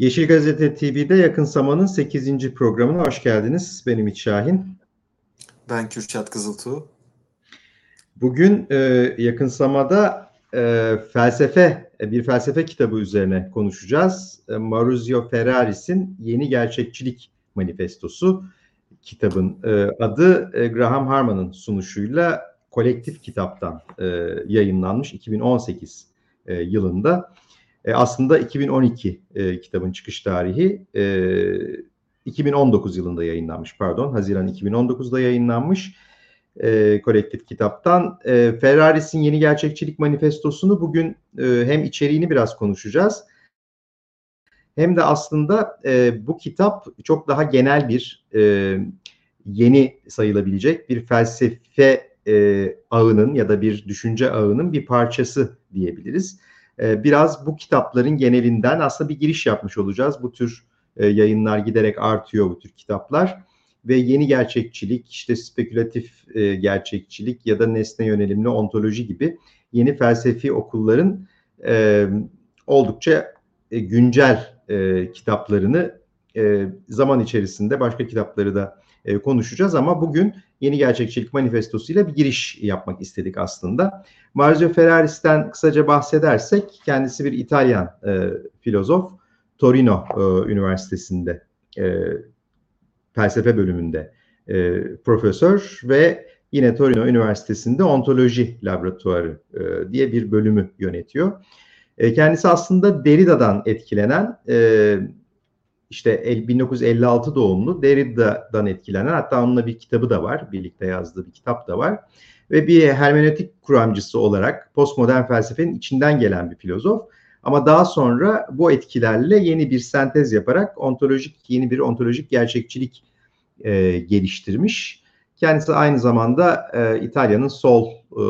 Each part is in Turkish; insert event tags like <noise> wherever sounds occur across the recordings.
Yeşil Gazete TV'de Yakın Sama'nın 8. programına hoş geldiniz. Benim İç Şahin. Ben Kürşat Kızıltuğ. Bugün e, Yakın Sama'da e, felsefe, e, bir felsefe kitabı üzerine konuşacağız. E, Maruzio Ferraris'in Yeni Gerçekçilik Manifestosu kitabın e, adı e, Graham Harman'ın sunuşuyla kolektif kitaptan e, yayınlanmış 2018 e, yılında. E, aslında 2012 e, kitabın çıkış tarihi. E, 2019 yılında yayınlanmış pardon. Haziran 2019'da yayınlanmış e, kolektif kitaptan. E, Ferraris'in Yeni Gerçekçilik Manifestosunu bugün e, hem içeriğini biraz konuşacağız. Hem de aslında e, bu kitap çok daha genel bir e, yeni sayılabilecek bir felsefe e, ağının ya da bir düşünce ağının bir parçası diyebiliriz. E, biraz bu kitapların genelinden aslında bir giriş yapmış olacağız. Bu tür e, yayınlar giderek artıyor bu tür kitaplar ve yeni gerçekçilik, işte spekülatif e, gerçekçilik ya da nesne yönelimli ontoloji gibi yeni felsefi okulların e, oldukça güncel kitaplarını zaman içerisinde başka kitapları da e, konuşacağız ama bugün Yeni Gerçekçilik Manifestosu ile bir giriş yapmak istedik aslında. Marzio Ferraris'ten kısaca bahsedersek kendisi bir İtalyan e, filozof. Torino e, Üniversitesi'nde e, felsefe bölümünde e, profesör ve yine Torino Üniversitesi'nde ontoloji laboratuvarı e, diye bir bölümü yönetiyor. E, kendisi aslında Derrida'dan etkilenen e, işte 1956 doğumlu Derrida'dan etkilenen hatta onunla bir kitabı da var. Birlikte yazdığı bir kitap da var. Ve bir hermenötik kuramcısı olarak postmodern felsefenin içinden gelen bir filozof. Ama daha sonra bu etkilerle yeni bir sentez yaparak ontolojik yeni bir ontolojik gerçekçilik e, geliştirmiş. Kendisi aynı zamanda e, İtalya'nın sol e,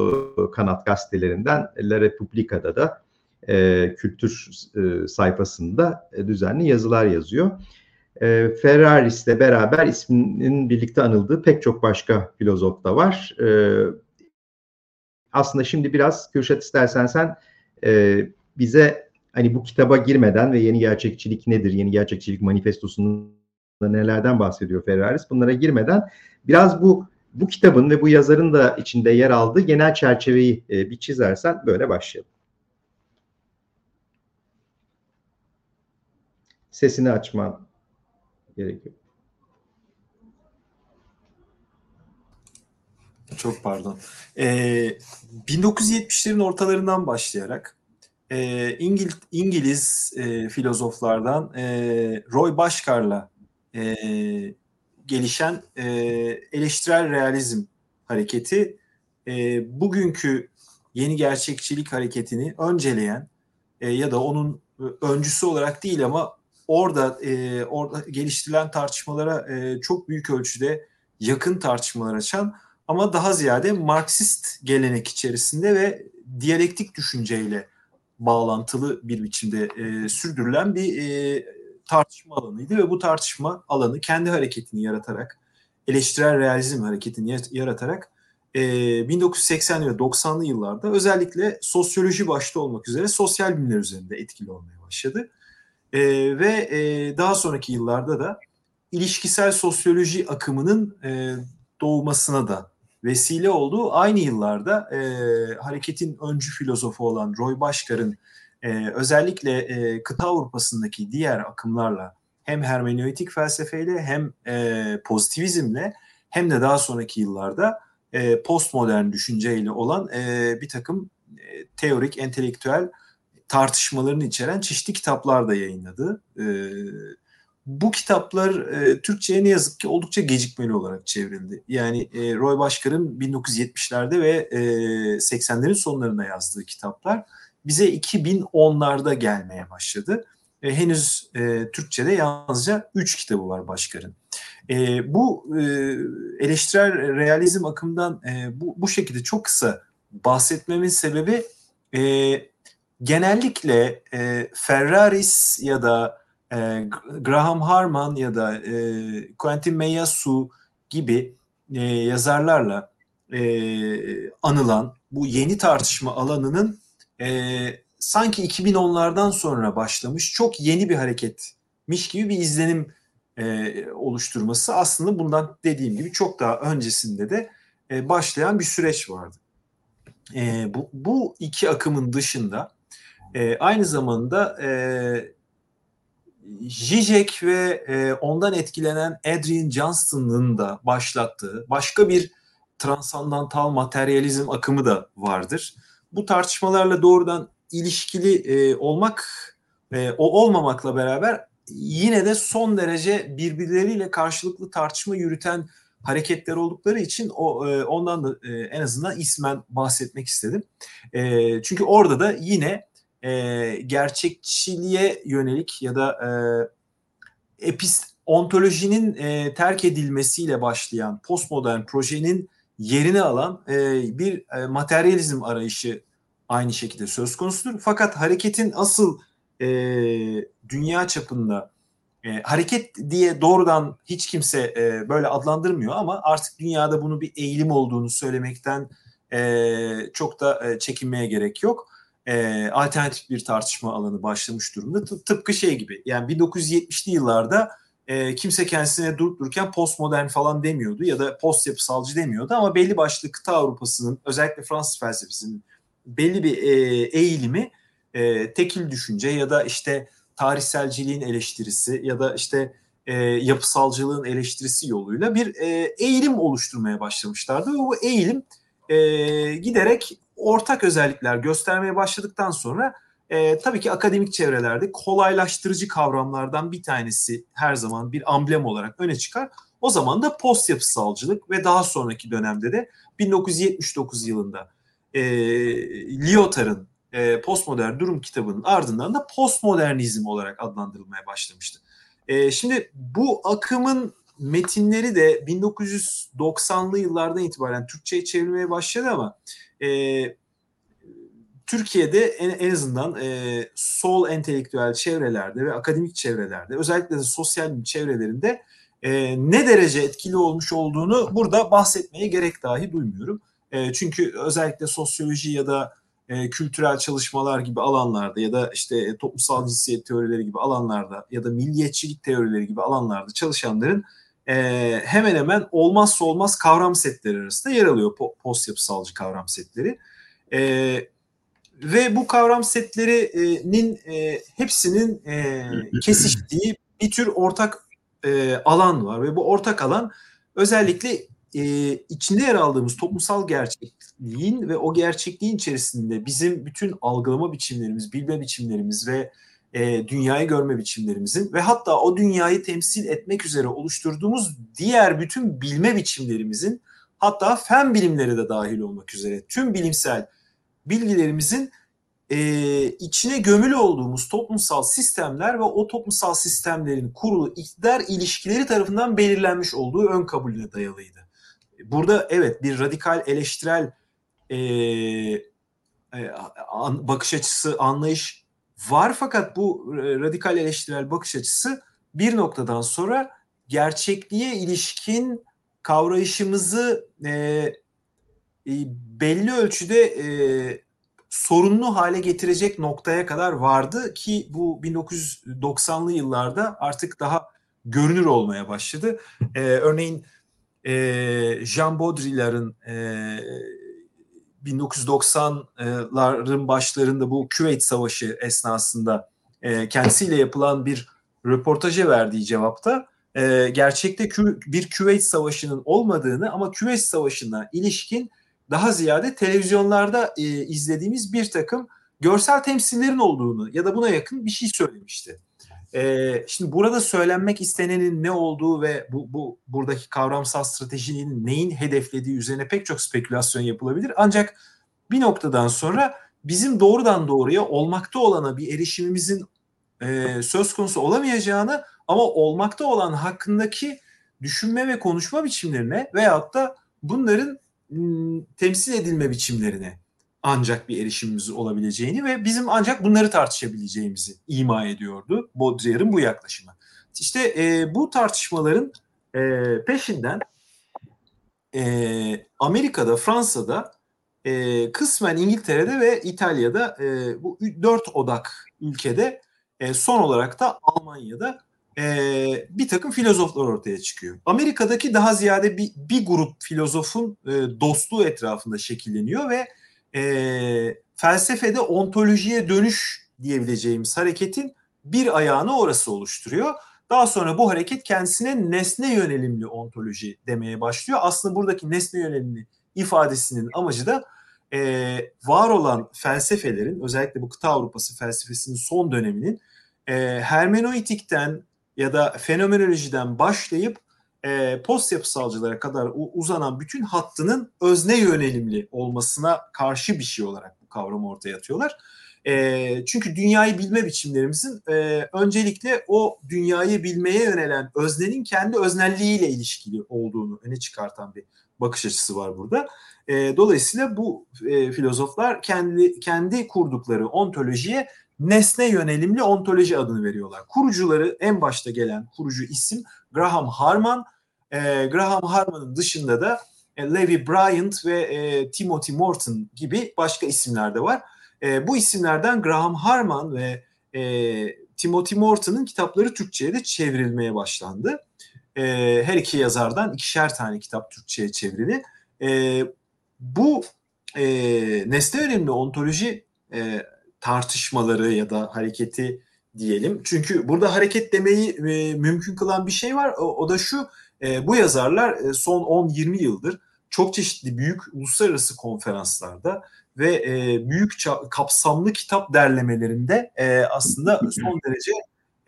kanat gazetelerinden La Repubblica'da da e, kültür e, sayfasında e, düzenli yazılar yazıyor. E, Ferraris'le beraber isminin birlikte anıldığı pek çok başka filozof da var. E, aslında şimdi biraz Kürşat istersen sen e, bize hani bu kitaba girmeden ve yeni gerçekçilik nedir, yeni gerçekçilik manifestosunda nelerden bahsediyor Ferraris bunlara girmeden biraz bu bu kitabın ve bu yazarın da içinde yer aldığı genel çerçeveyi e, bir çizersen böyle başlayalım. Sesini açman gerekiyor. Çok pardon. Ee, 1970'lerin ortalarından başlayarak e, İngil, İngiliz e, filozoflardan e, Roy Başkar'la e, gelişen e, eleştirel realizm hareketi e, bugünkü yeni gerçekçilik hareketini önceleyen e, ya da onun öncüsü olarak değil ama orada e, orada geliştirilen tartışmalara e, çok büyük ölçüde yakın tartışmalar açan ama daha ziyade Marksist gelenek içerisinde ve diyalektik düşünceyle bağlantılı bir biçimde e, sürdürülen bir e, tartışma alanıydı ve bu tartışma alanı kendi hareketini yaratarak eleştirel realizm hareketini yaratarak e, 1980 ve 90'lı yıllarda özellikle sosyoloji başta olmak üzere sosyal bilimler üzerinde etkili olmaya başladı. E, ve e, daha sonraki yıllarda da ilişkisel sosyoloji akımının e, doğmasına da vesile olduğu aynı yıllarda e, hareketin öncü filozofu olan Roy Başkar'ın e, özellikle e, kıta Avrupa'sındaki diğer akımlarla hem hermeneutik felsefeyle hem e, pozitivizmle hem de daha sonraki yıllarda e, postmodern düşünceyle olan e, bir takım e, teorik, entelektüel tartışmalarını içeren çeşitli kitaplar da yayınladı. E, bu kitaplar e, Türkçe'ye ne yazık ki oldukça gecikmeli olarak çevrildi. Yani e, Roy Başkar'ın 1970'lerde ve e, 80'lerin sonlarında yazdığı kitaplar bize 2010'larda gelmeye başladı. E, henüz e, Türkçe'de yalnızca 3 kitabı var Başkar'ın. E, bu e, eleştirel realizm akımından e, bu, şekilde çok kısa bahsetmemin sebebi e, genellikle e, Ferraris ya da e, Graham Harman ya da e, Quentin Meyasu gibi e, yazarlarla e, anılan bu yeni tartışma alanının e, sanki 2010'lardan sonra başlamış çok yeni bir hareket miş gibi bir izlenim e, oluşturması aslında bundan dediğim gibi çok daha öncesinde de e, başlayan bir süreç vardı. E, bu, bu iki akımın dışında e, aynı zamanda e, Zizek ve e, ondan etkilenen Adrian Johnston'ın da başlattığı başka bir transandantal materyalizm akımı da vardır. Bu tartışmalarla doğrudan ilişkili e, olmak e, o olmamakla beraber yine de son derece birbirleriyle karşılıklı tartışma yürüten hareketler oldukları için o e, ondan da e, en azından ismen bahsetmek istedim. E, çünkü orada da yine e, gerçekçiliğe yönelik ya da e, epist ontolojinin e, terk edilmesiyle başlayan postmodern projenin yerini alan e, bir e, materyalizm arayışı aynı şekilde söz konusudur. Fakat hareketin asıl e, dünya çapında e, hareket diye doğrudan hiç kimse e, böyle adlandırmıyor ama artık dünyada bunu bir eğilim olduğunu söylemekten e, çok da e, çekinmeye gerek yok. E, alternatif bir tartışma alanı başlamış durumda. T- tıpkı şey gibi yani 1970'li yıllarda e, kimse kendisine durup dururken postmodern falan demiyordu ya da post yapısalcı demiyordu ama belli başlı kıta Avrupa'sının özellikle Fransız felsefesinin belli bir e, eğilimi e, tekil düşünce ya da işte tarihselciliğin eleştirisi ya da işte e, yapısalcılığın eleştirisi yoluyla bir e, eğilim oluşturmaya başlamışlardı ve bu eğilim e, giderek ortak özellikler göstermeye başladıktan sonra e, tabii ki akademik çevrelerde kolaylaştırıcı kavramlardan bir tanesi her zaman bir amblem olarak öne çıkar. O zaman da post yapısalcılık ve daha sonraki dönemde de 1979 yılında e, Lyotard'ın e, postmodern durum kitabının ardından da postmodernizm olarak adlandırılmaya başlamıştı. E, şimdi bu akımın metinleri de 1990'lı yıllardan itibaren Türkçe'ye çevrilmeye başladı ama e, Türkiye'de en, en azından e, sol entelektüel çevrelerde ve akademik çevrelerde özellikle de sosyal çevrelerinde e, ne derece etkili olmuş olduğunu burada bahsetmeye gerek dahi duymuyorum. E, çünkü özellikle sosyoloji ya da e, kültürel çalışmalar gibi alanlarda ya da işte toplumsal cinsiyet teorileri gibi alanlarda ya da milliyetçilik teorileri gibi alanlarda çalışanların e, hemen hemen olmazsa olmaz kavram setleri arasında yer alıyor po- post yapısalcı kavram setleri. E, ve bu kavram setlerinin e, hepsinin e, <laughs> kesiştiği bir tür ortak e, alan var ve bu ortak alan özellikle e, içinde yer aldığımız toplumsal gerçekliğin ve o gerçekliğin içerisinde bizim bütün algılama biçimlerimiz, bilme biçimlerimiz ve e, dünyayı görme biçimlerimizin ve hatta o dünyayı temsil etmek üzere oluşturduğumuz diğer bütün bilme biçimlerimizin hatta fen bilimleri de dahil olmak üzere tüm bilimsel bilgilerimizin e, içine gömülü olduğumuz toplumsal sistemler ve o toplumsal sistemlerin kurulu iktidar ilişkileri tarafından belirlenmiş olduğu ön kabulüne dayalıydı. Burada evet bir radikal eleştirel e, e, an, bakış açısı, anlayış var fakat bu radikal eleştirel bakış açısı bir noktadan sonra gerçekliğe ilişkin kavrayışımızı e, e, belli ölçüde e, sorunlu hale getirecek noktaya kadar vardı ki bu 1990'lı yıllarda artık daha görünür olmaya başladı. E, örneğin e, Jean Baudrillard'ın e, 1990'ların başlarında bu Küveyt Savaşı esnasında e, kendisiyle yapılan bir röportaja verdiği cevapta e, gerçekte bir Küveyt Savaşı'nın olmadığını ama Küveyt Savaşı'na ilişkin daha ziyade televizyonlarda e, izlediğimiz bir takım görsel temsillerin olduğunu ya da buna yakın bir şey söylemişti. E, şimdi burada söylenmek istenenin ne olduğu ve bu, bu buradaki kavramsal stratejinin neyin hedeflediği üzerine pek çok spekülasyon yapılabilir. Ancak bir noktadan sonra bizim doğrudan doğruya olmakta olana bir erişimimizin e, söz konusu olamayacağını ama olmakta olan hakkındaki düşünme ve konuşma biçimlerine veyahut da bunların m, temsil edilme biçimlerine ancak bir erişimimiz olabileceğini ve bizim ancak bunları tartışabileceğimizi ima ediyordu Baudrillard'ın bu yaklaşımı. İşte e, bu tartışmaların e, peşinden e, Amerika'da, Fransa'da, e, kısmen İngiltere'de ve İtalya'da e, bu dört odak ülkede e, son olarak da Almanya'da e, bir takım filozoflar ortaya çıkıyor. Amerika'daki daha ziyade bir, bir grup filozofun e, dostluğu etrafında şekilleniyor ve e, felsefede ontolojiye dönüş diyebileceğimiz hareketin bir ayağını orası oluşturuyor. Daha sonra bu hareket kendisine nesne yönelimli ontoloji demeye başlıyor. Aslında buradaki nesne yönelimli ifadesinin amacı da e, var olan felsefelerin özellikle bu kıta Avrupası felsefesinin son döneminin e, hermeneutikten ya da fenomenolojiden başlayıp e, post yapısalcılara kadar uzanan bütün hattının özne yönelimli olmasına karşı bir şey olarak bu kavramı ortaya atıyorlar. E, çünkü dünyayı bilme biçimlerimizin e, öncelikle o dünyayı bilmeye yönelen öznenin kendi öznelliğiyle ilişkili olduğunu öne çıkartan bir bakış açısı var burada. E, dolayısıyla bu e, filozoflar kendi kendi kurdukları ontolojiye nesne yönelimli ontoloji adını veriyorlar. Kurucuları en başta gelen kurucu isim Graham Harman. E, Graham Harman'ın dışında da e, Levi Bryant ve e, Timothy Morton gibi başka isimler de var. E, bu isimlerden Graham Harman ve e, Timothy Morton'ın kitapları Türkçe'ye de çevrilmeye başlandı. E, her iki yazardan ikişer tane kitap Türkçe'ye çevrili. E, bu e, nesne önemli ontoloji e, tartışmaları ya da hareketi diyelim. Çünkü burada hareket demeyi e, mümkün kılan bir şey var. O, o da şu, e, bu yazarlar e, son 10-20 yıldır çok çeşitli büyük uluslararası konferanslarda ve e, büyük kapsamlı kitap derlemelerinde e, aslında son derece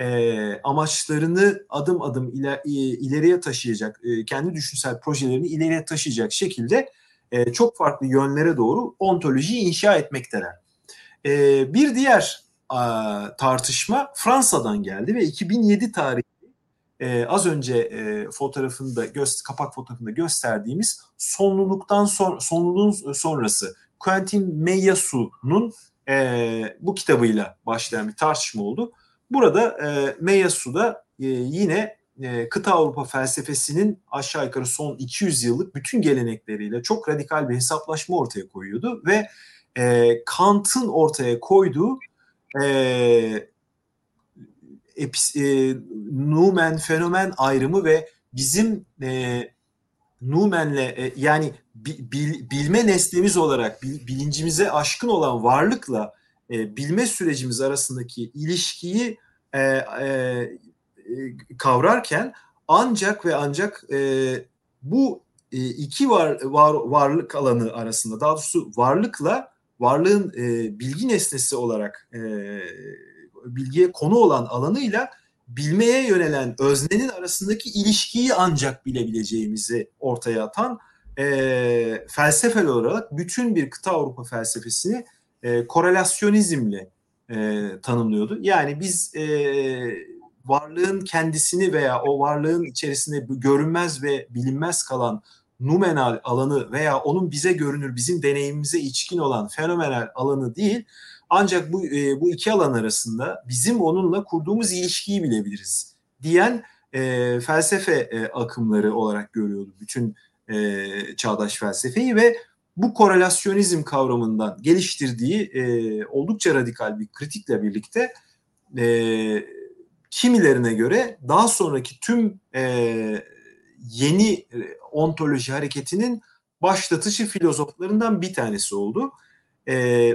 e, amaçlarını adım adım iler, ileriye taşıyacak, e, kendi düşünsel projelerini ileriye taşıyacak şekilde e, çok farklı yönlere doğru ontolojiyi inşa etmekteler. E, bir diğer a, tartışma Fransa'dan geldi ve 2007 tarihli e, az önce e, fotoğrafında göz, kapak fotoğrafında gösterdiğimiz sonluluktan son, sonluluğun sonrası Quentin Meillassous'un e, bu kitabıyla başlayan bir tartışma oldu. Burada e, Meillassoux da e, yine e, kıta Avrupa felsefesinin aşağı yukarı son 200 yıllık bütün gelenekleriyle çok radikal bir hesaplaşma ortaya koyuyordu ve e, Kant'ın ortaya koyduğu e, epis, e, numen fenomen ayrımı ve bizim e, numenle e, yani bil, bilme neslimiz olarak bil, bilincimize aşkın olan varlıkla e, bilme sürecimiz arasındaki ilişkiyi e, e, kavrarken ancak ve ancak e, bu e, iki var, var varlık alanı arasında daha doğrusu varlıkla varlığın e, bilgi nesnesi olarak e, bilgiye konu olan alanıyla bilmeye yönelen öznenin arasındaki ilişkiyi ancak bilebileceğimizi ortaya atan e, felsefel olarak bütün bir kıta Avrupa felsefesini e, korelasyonizmle e, tanımlıyordu. Yani biz e, varlığın kendisini veya o varlığın içerisinde görünmez ve bilinmez kalan numenal alanı veya onun bize görünür, bizim deneyimimize içkin olan fenomenal alanı değil, ancak bu e, bu iki alan arasında bizim onunla kurduğumuz ilişkiyi bilebiliriz diyen e, felsefe e, akımları olarak görüyordu bütün e, çağdaş felsefeyi ve bu korelasyonizm kavramından geliştirdiği e, oldukça radikal bir kritikle birlikte e, kimilerine göre daha sonraki tüm e, yeni e, ontoloji hareketinin başlatıcı filozoflarından bir tanesi oldu. E,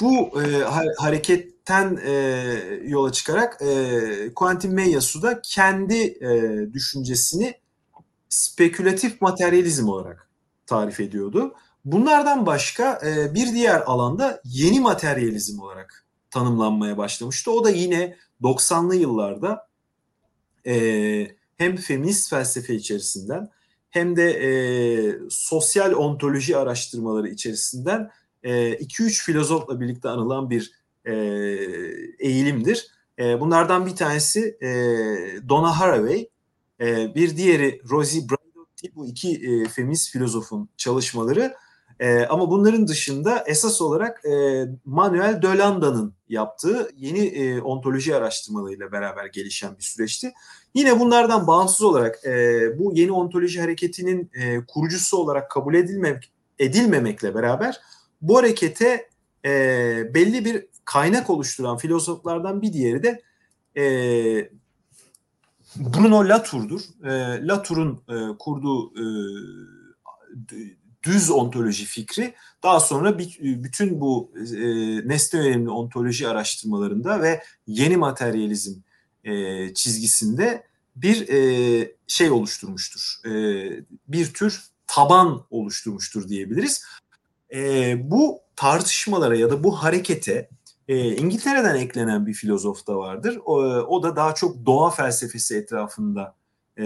bu e, hareketten e, yola çıkarak e, Quentin Meillassoux da kendi e, düşüncesini spekülatif materyalizm olarak tarif ediyordu. Bunlardan başka e, bir diğer alanda yeni materyalizm olarak tanımlanmaya başlamıştı. O da yine 90'lı yıllarda e, hem feminist felsefe içerisinden hem de e, sosyal ontoloji araştırmaları içerisinden 2-3 e, filozofla birlikte anılan bir e, eğilimdir. E, bunlardan bir tanesi e, Donna Haraway, e, bir diğeri Rosie Braidotti. Bu iki e, feminist filozofun çalışmaları. E, ama bunların dışında esas olarak e, Manuel Delanda'nın yaptığı yeni e, ontoloji araştırmalarıyla beraber gelişen bir süreçti. Yine bunlardan bağımsız olarak e, bu yeni ontoloji hareketinin e, kurucusu olarak kabul edilmemek, edilmemekle beraber bu harekete e, belli bir kaynak oluşturan filozoflardan bir diğeri de e, Bruno Latour'dur. E, Latour'un e, kurduğu e, düz ontoloji fikri daha sonra bütün bu e, nesne yönelimli ontoloji araştırmalarında ve yeni materyalizm e, çizgisinde bir e, şey oluşturmuştur. E, bir tür taban oluşturmuştur diyebiliriz. E, bu tartışmalara ya da bu harekete e, İngiltere'den eklenen bir filozof da vardır. O, o da daha çok doğa felsefesi etrafında e,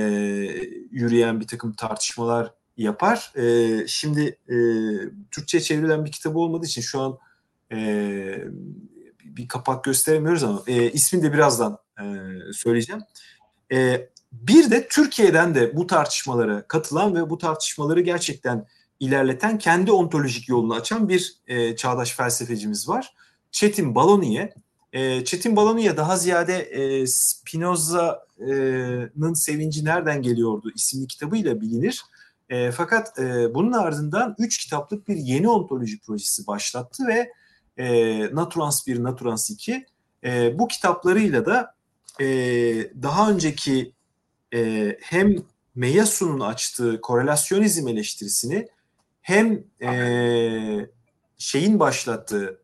yürüyen bir takım tartışmalar yapar. E, şimdi e, Türkçe çevrilen bir kitabı olmadığı için şu an e, bir kapak gösteremiyoruz ama e, ismini de birazdan e, söyleyeceğim. E, bir de Türkiye'den de bu tartışmalara katılan ve bu tartışmaları gerçekten ilerleten kendi ontolojik yolunu açan bir e, çağdaş felsefecimiz var. Çetin Baloniye. E, Çetin Baloniye daha ziyade e, Spinoza'nın Sevinci Nereden Geliyordu isimli kitabıyla bilinir. E, fakat e, bunun ardından üç kitaplık bir yeni ontoloji projesi başlattı ve e, Naturans 1, Naturans 2 e, bu kitaplarıyla da e, daha önceki e, hem Meyasu'nun açtığı korelasyonizm eleştirisini hem e, şeyin başlattığı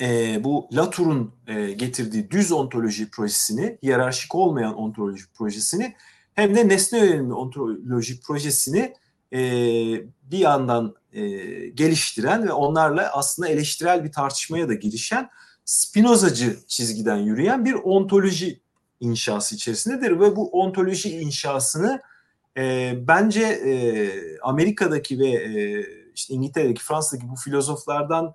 e, bu Latour'un e, getirdiği düz ontoloji projesini, hiyerarşik olmayan ontoloji projesini hem de nesne yönelimli ontoloji projesini e, bir yandan e, geliştiren ve onlarla aslında eleştirel bir tartışmaya da girişen Spinozacı çizgiden yürüyen bir ontoloji inşası içerisindedir ve bu ontoloji inşasını e, bence e, Amerika'daki ve e, işte İngiltere'deki, Fransa'daki bu filozoflardan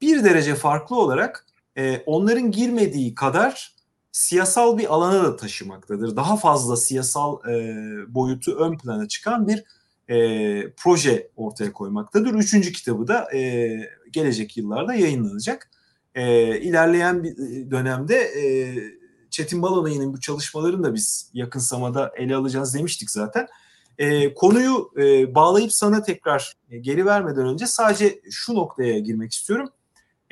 bir derece farklı olarak e, onların girmediği kadar siyasal bir alana da taşımaktadır. Daha fazla siyasal e, boyutu ön plana çıkan bir e, proje ortaya koymaktadır. Üçüncü kitabı da e, gelecek yıllarda yayınlanacak. E, ilerleyen bir dönemde e, Çetin Balonay'ın bu çalışmalarını da biz yakın zamanda ele alacağız demiştik zaten. E, konuyu e, bağlayıp sana tekrar e, geri vermeden önce sadece şu noktaya girmek istiyorum.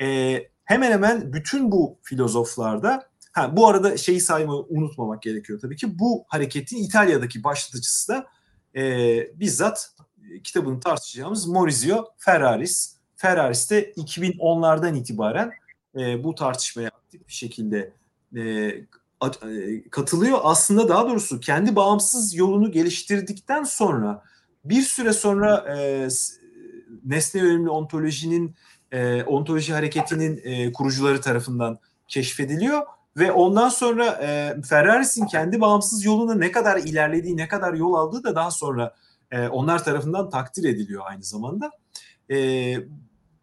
E, hemen hemen bütün bu filozoflarda ha, bu arada şeyi saymayı unutmamak gerekiyor tabii ki bu hareketin İtalya'daki başlatıcısı da e, bizzat kitabını tartışacağımız Maurizio Ferraris. Ferraris de 2010'lardan itibaren e, bu tartışmaya aktif bir şekilde e, e, katılıyor. Aslında daha doğrusu kendi bağımsız yolunu geliştirdikten sonra bir süre sonra e, nesne yönelimli ontolojinin e, ontoloji hareketinin e, kurucuları tarafından keşfediliyor ve ondan sonra e, Ferraris'in kendi bağımsız yolunu ne kadar ilerlediği, ne kadar yol aldığı da daha sonra e, onlar tarafından takdir ediliyor aynı zamanda. E,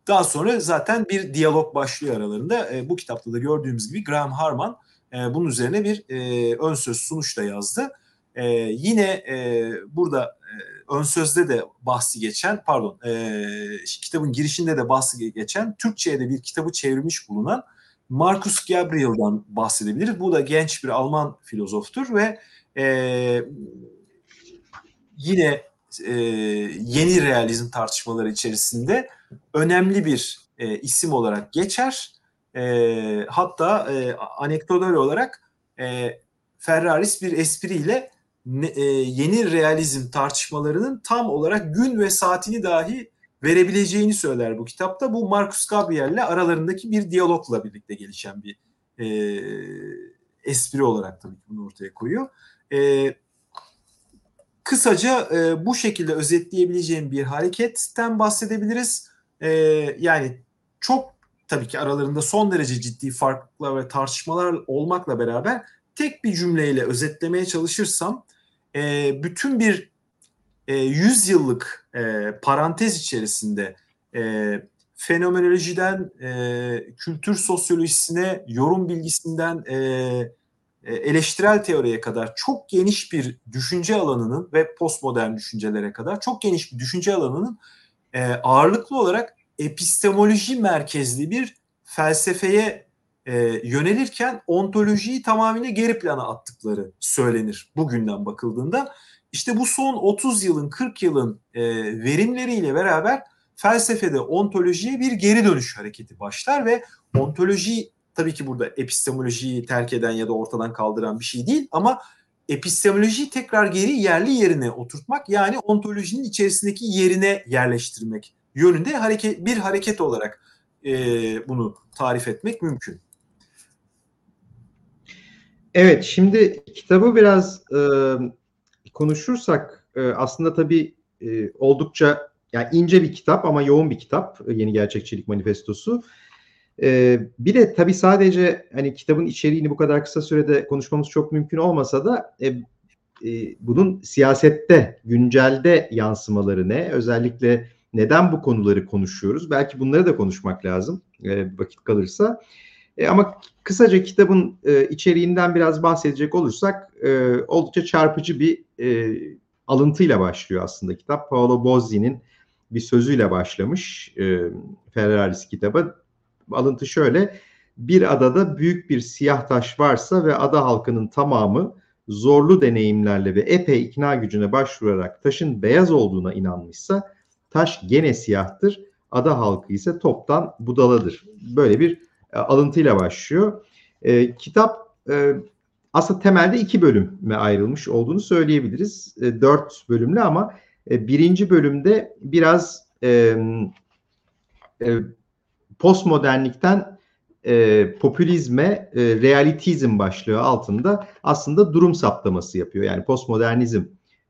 daha sonra zaten bir diyalog başlıyor aralarında. E, bu kitapta da gördüğümüz gibi Graham Harman e, bunun üzerine bir e, ön söz sunuş da yazdı. E, yine e, burada e, ön sözde de bahsi geçen, pardon, e, kitabın girişinde de bahsi geçen, Türkçe'ye de bir kitabı çevirmiş bulunan Marcus Gabriel'dan bahsedebiliriz. Bu da genç bir Alman filozoftur ve e, yine e, yeni realizm tartışmaları içerisinde önemli bir e, isim olarak geçer. E, hatta e, anekdotal olarak e, Ferraris bir espriyle ne, e, yeni realizm tartışmalarının tam olarak gün ve saatini dahi verebileceğini söyler bu kitapta. Bu Marcus Gabriel'le aralarındaki bir diyalogla birlikte gelişen bir e, espri olarak tabii bunu ortaya koyuyor. E, kısaca e, bu şekilde özetleyebileceğim bir hareketten bahsedebiliriz. E, yani çok tabii ki aralarında son derece ciddi farklar ve tartışmalar olmakla beraber tek bir cümleyle özetlemeye çalışırsam e, bütün bir e, 100 yıllık e, parantez içerisinde e, fenomenolojiden e, kültür sosyolojisine, yorum bilgisinden e, e, eleştirel teoriye kadar çok geniş bir düşünce alanının ve postmodern düşüncelere kadar çok geniş bir düşünce alanının e, ağırlıklı olarak epistemoloji merkezli bir felsefeye e, yönelirken ontolojiyi tamamıyla geri plana attıkları söylenir bugünden bakıldığında. İşte bu son 30 yılın 40 yılın e, verimleriyle beraber felsefede ontolojiye bir geri dönüş hareketi başlar ve ontoloji tabii ki burada epistemolojiyi terk eden ya da ortadan kaldıran bir şey değil ama epistemolojiyi tekrar geri yerli yerine oturtmak yani ontolojinin içerisindeki yerine yerleştirmek yönünde hareket bir hareket olarak e, bunu tarif etmek mümkün. Evet, şimdi kitabı biraz e, konuşursak e, aslında tabii e, oldukça yani ince bir kitap ama yoğun bir kitap Yeni Gerçekçilik Manifestosu. E, bir de tabii sadece hani kitabın içeriğini bu kadar kısa sürede konuşmamız çok mümkün olmasa da e, e, bunun siyasette, güncelde yansımaları ne? Özellikle neden bu konuları konuşuyoruz? Belki bunları da konuşmak lazım e, vakit kalırsa. E, ama kısaca kitabın e, içeriğinden biraz bahsedecek olursak e, oldukça çarpıcı bir e, alıntıyla başlıyor aslında kitap. Paolo Bozzi'nin bir sözüyle başlamış e, Ferraris kitabı. Alıntı şöyle. Bir adada büyük bir siyah taş varsa ve ada halkının tamamı zorlu deneyimlerle ve epey ikna gücüne başvurarak taşın beyaz olduğuna inanmışsa taş gene siyahtır. Ada halkı ise toptan budaladır. Böyle bir alıntıyla başlıyor. E, kitap e, aslında temelde iki bölüme ayrılmış olduğunu söyleyebiliriz. E, dört bölümlü ama e, birinci bölümde biraz e, e, postmodernlikten e, popülizme e, realitizm başlığı altında aslında durum saptaması yapıyor. Yani postmodernizm,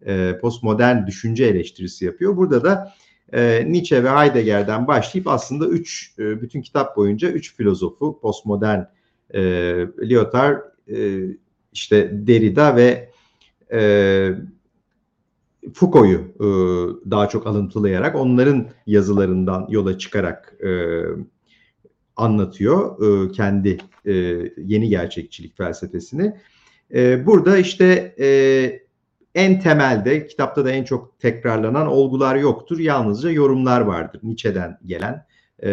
e, postmodern düşünce eleştirisi yapıyor. Burada da e, Nietzsche ve Heidegger'den başlayıp aslında üç, e, bütün kitap boyunca üç filozofu, postmodern e, Lyotard, e, işte Derrida ve e, Foucault'u e, daha çok alıntılayarak onların yazılarından yola çıkarak e, anlatıyor e, kendi e, yeni gerçekçilik felsefesini. E, burada işte e, en temelde kitapta da en çok tekrarlanan olgular yoktur. Yalnızca yorumlar vardır. Nietzsche'den gelen, e,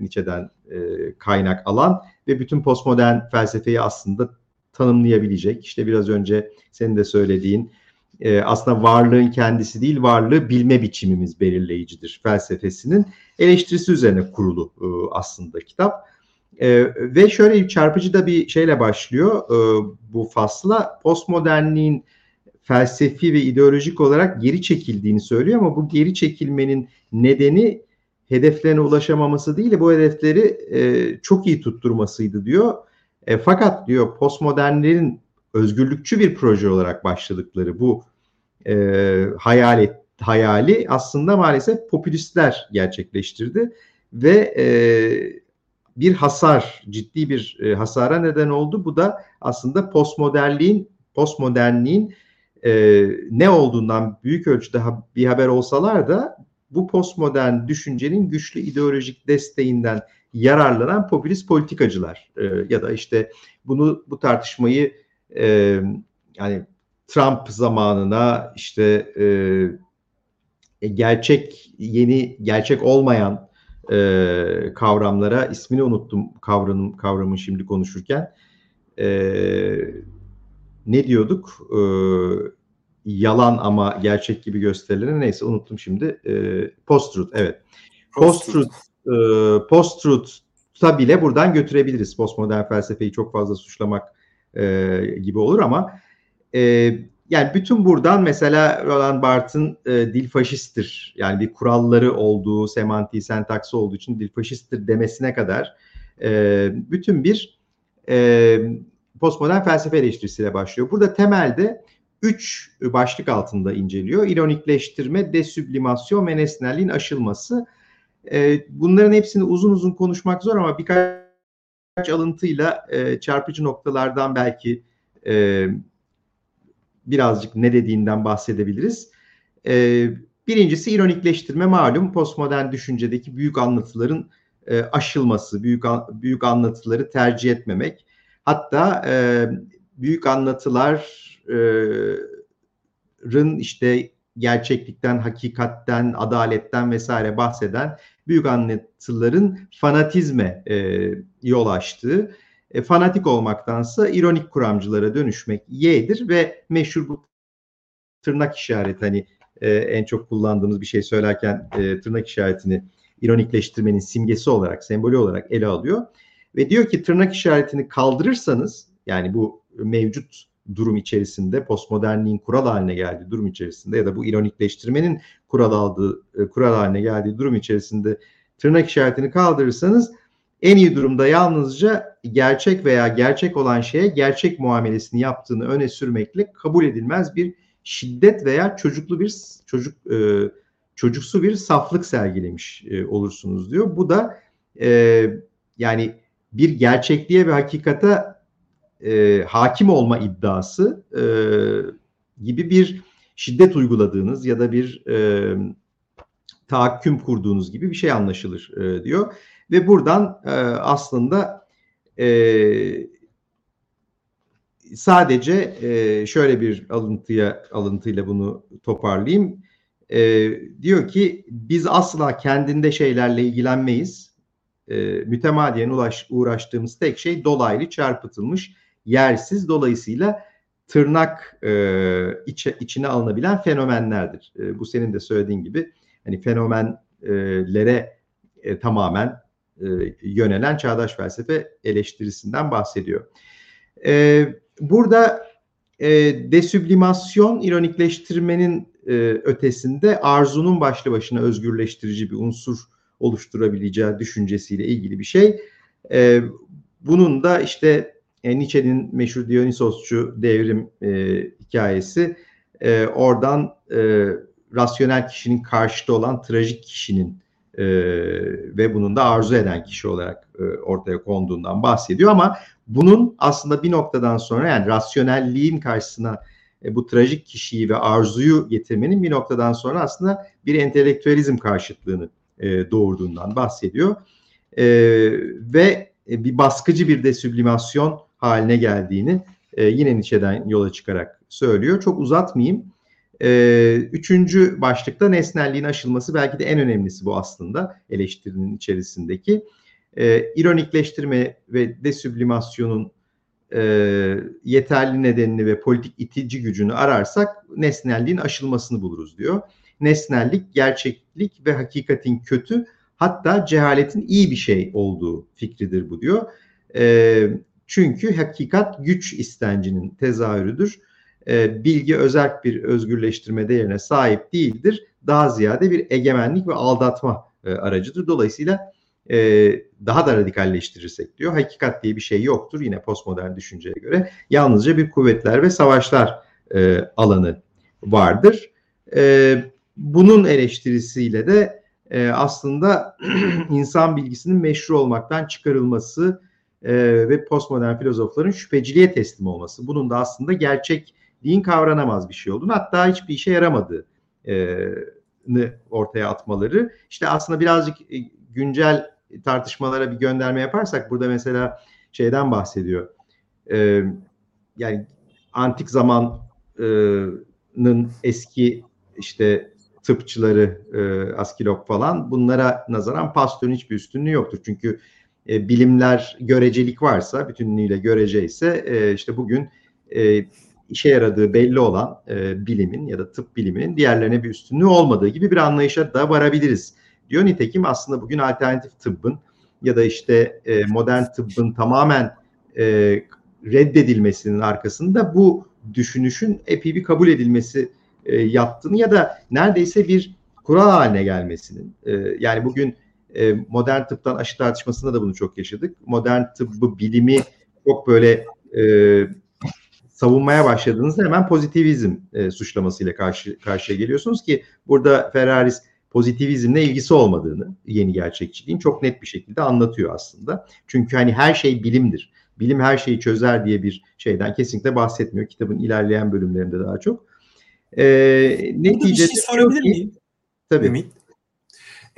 Nietzsche'den e, kaynak alan ve bütün postmodern felsefeyi aslında tanımlayabilecek. İşte biraz önce senin de söylediğin e, aslında varlığın kendisi değil, varlığı bilme biçimimiz belirleyicidir felsefesinin eleştirisi üzerine kurulu e, aslında kitap. E, ve şöyle çarpıcı da bir şeyle başlıyor e, bu fasla. Postmodernliğin felsefi ve ideolojik olarak geri çekildiğini söylüyor ama bu geri çekilmenin nedeni hedeflerine ulaşamaması değil bu hedefleri e, çok iyi tutturmasıydı diyor. E, fakat diyor postmodernlerin özgürlükçü bir proje olarak başladıkları bu e, hayal et, hayali aslında maalesef popülistler gerçekleştirdi ve e, bir hasar, ciddi bir e, hasara neden oldu. Bu da aslında postmodernliğin postmodernliğin e, ne olduğundan büyük ölçüde ha, bir haber olsalar da bu postmodern düşüncenin güçlü ideolojik desteğinden yararlanan popülist politikacılar e, ya da işte bunu bu tartışmayı e, yani Trump zamanına işte e, e gerçek yeni gerçek olmayan e, kavramlara ismini unuttum kavramın kavramın şimdi konuşurken e, ne diyorduk? E, yalan ama gerçek gibi gösterilen neyse unuttum şimdi. E, post-truth evet. Post-truth. E, post-truth'a bile buradan götürebiliriz. Postmodern felsefeyi çok fazla suçlamak e, gibi olur ama e, yani bütün buradan mesela Roland Barthes'ın e, dil faşisttir. Yani bir kuralları olduğu semantiği sentaksı olduğu için dil faşisttir demesine kadar e, bütün bir e, postmodern felsefe eleştirisiyle başlıyor. Burada temelde üç başlık altında inceliyor. İronikleştirme, desüblimasyon ve nesnelliğin aşılması. E, bunların hepsini uzun uzun konuşmak zor ama birkaç alıntıyla e, çarpıcı noktalardan belki e, birazcık ne dediğinden bahsedebiliriz. Birincisi ironikleştirme malum postmodern düşüncedeki büyük anlatıların aşılması, büyük büyük anlatıları tercih etmemek. Hatta e, büyük anlatıların işte gerçeklikten, hakikatten, adaletten vesaire bahseden büyük anlatıların fanatizme e, yol açtığı, e, fanatik olmaktansa ironik kuramcılara dönüşmek yeğdir ve meşhur bu tırnak işareti hani e, en çok kullandığımız bir şey söylerken e, tırnak işaretini ironikleştirmenin simgesi olarak, sembolü olarak ele alıyor. Ve diyor ki tırnak işaretini kaldırırsanız yani bu mevcut durum içerisinde postmodernliğin kural haline geldiği durum içerisinde ya da bu ironikleştirmenin kural aldığı e, kural haline geldiği durum içerisinde tırnak işaretini kaldırırsanız en iyi durumda yalnızca gerçek veya gerçek olan şeye gerçek muamelesini yaptığını öne sürmekle kabul edilmez bir şiddet veya çocuklu bir çocuk e, çocuksu bir saflık sergilemiş e, olursunuz diyor. Bu da e, yani bir gerçekliğe ve hakikate e, hakim olma iddiası e, gibi bir şiddet uyguladığınız ya da bir e, tahakküm kurduğunuz gibi bir şey anlaşılır e, diyor. Ve buradan e, aslında e, sadece e, şöyle bir alıntıya alıntıyla bunu toparlayayım. E, diyor ki biz asla kendinde şeylerle ilgilenmeyiz. E, mütemadiyen ulaş, uğraştığımız tek şey dolaylı çarpıtılmış yersiz dolayısıyla tırnak e, içe, içine alınabilen fenomenlerdir. E, bu senin de söylediğin gibi hani fenomenlere e, tamamen e, yönelen çağdaş felsefe eleştirisinden bahsediyor. E, burada e, desüblimasyon, ironikleştirmenin e, ötesinde arzunun başlı başına özgürleştirici bir unsur oluşturabileceği düşüncesiyle ilgili bir şey. E, bunun da işte e, Nietzsche'nin meşhur Dionysosçu devrim e, hikayesi e, oradan e, rasyonel kişinin karşıtı olan trajik kişinin e, ve bunun da arzu eden kişi olarak e, ortaya konduğundan bahsediyor ama bunun aslında bir noktadan sonra yani rasyonelliğin karşısına e, bu trajik kişiyi ve arzuyu getirmenin bir noktadan sonra aslında bir entelektüelizm karşıtlığını e, doğurduğundan bahsediyor. E, ve e, bir baskıcı bir desüblimasyon haline geldiğini e, yine Nietzsche'den yola çıkarak söylüyor. Çok uzatmayayım. E, üçüncü başlıkta nesnelliğin aşılması belki de en önemlisi bu aslında eleştirinin içerisindeki. E, ironikleştirme ve desüblimasyonun e, yeterli nedenini ve politik itici gücünü ararsak nesnelliğin aşılmasını buluruz diyor. Nesnellik, gerçeklik ve hakikatin kötü hatta cehaletin iyi bir şey olduğu fikridir bu diyor. E, çünkü hakikat güç istencinin tezahürüdür. E, bilgi özerk bir özgürleştirme değerine sahip değildir. Daha ziyade bir egemenlik ve aldatma e, aracıdır. Dolayısıyla e, daha da radikalleştirirsek diyor. Hakikat diye bir şey yoktur yine postmodern düşünceye göre. Yalnızca bir kuvvetler ve savaşlar e, alanı vardır. E, bunun eleştirisiyle de e, aslında <clears throat> insan bilgisinin meşru olmaktan çıkarılması e, ve postmodern filozofların şüpheciliğe teslim olması. Bunun da aslında gerçekliğin kavranamaz bir şey olduğunu hatta hiçbir işe yaramadığını e, ortaya atmaları. İşte aslında birazcık e, güncel tartışmalara bir gönderme yaparsak burada mesela şeyden bahsediyor. E, yani antik zamanın eski işte tıpçıları, e, Askilop falan bunlara nazaran Pasteur'ün hiçbir üstünlüğü yoktur. Çünkü e, bilimler görecelik varsa, bütünlüğüyle görece ise e, işte bugün e, işe yaradığı belli olan e, bilimin ya da tıp biliminin diğerlerine bir üstünlüğü olmadığı gibi bir anlayışa da varabiliriz diyor. Nitekim aslında bugün alternatif tıbbın ya da işte e, modern tıbbın tamamen e, reddedilmesinin arkasında bu düşünüşün epey bir kabul edilmesi e, yattığını ya da neredeyse bir kural haline gelmesinin e, yani bugün e, modern tıptan aşı tartışmasında da bunu çok yaşadık. Modern tıbbı bilimi çok böyle e, savunmaya başladığınızda hemen pozitivizm e, suçlamasıyla karşı karşıya geliyorsunuz ki burada Ferraris pozitivizmle ilgisi olmadığını yeni gerçekçiliğin çok net bir şekilde anlatıyor aslında. Çünkü hani her şey bilimdir. Bilim her şeyi çözer diye bir şeyden kesinlikle bahsetmiyor. Kitabın ilerleyen bölümlerinde daha çok. Ee, neticede bir şey sorabilir miyim? Tabii. Ümit.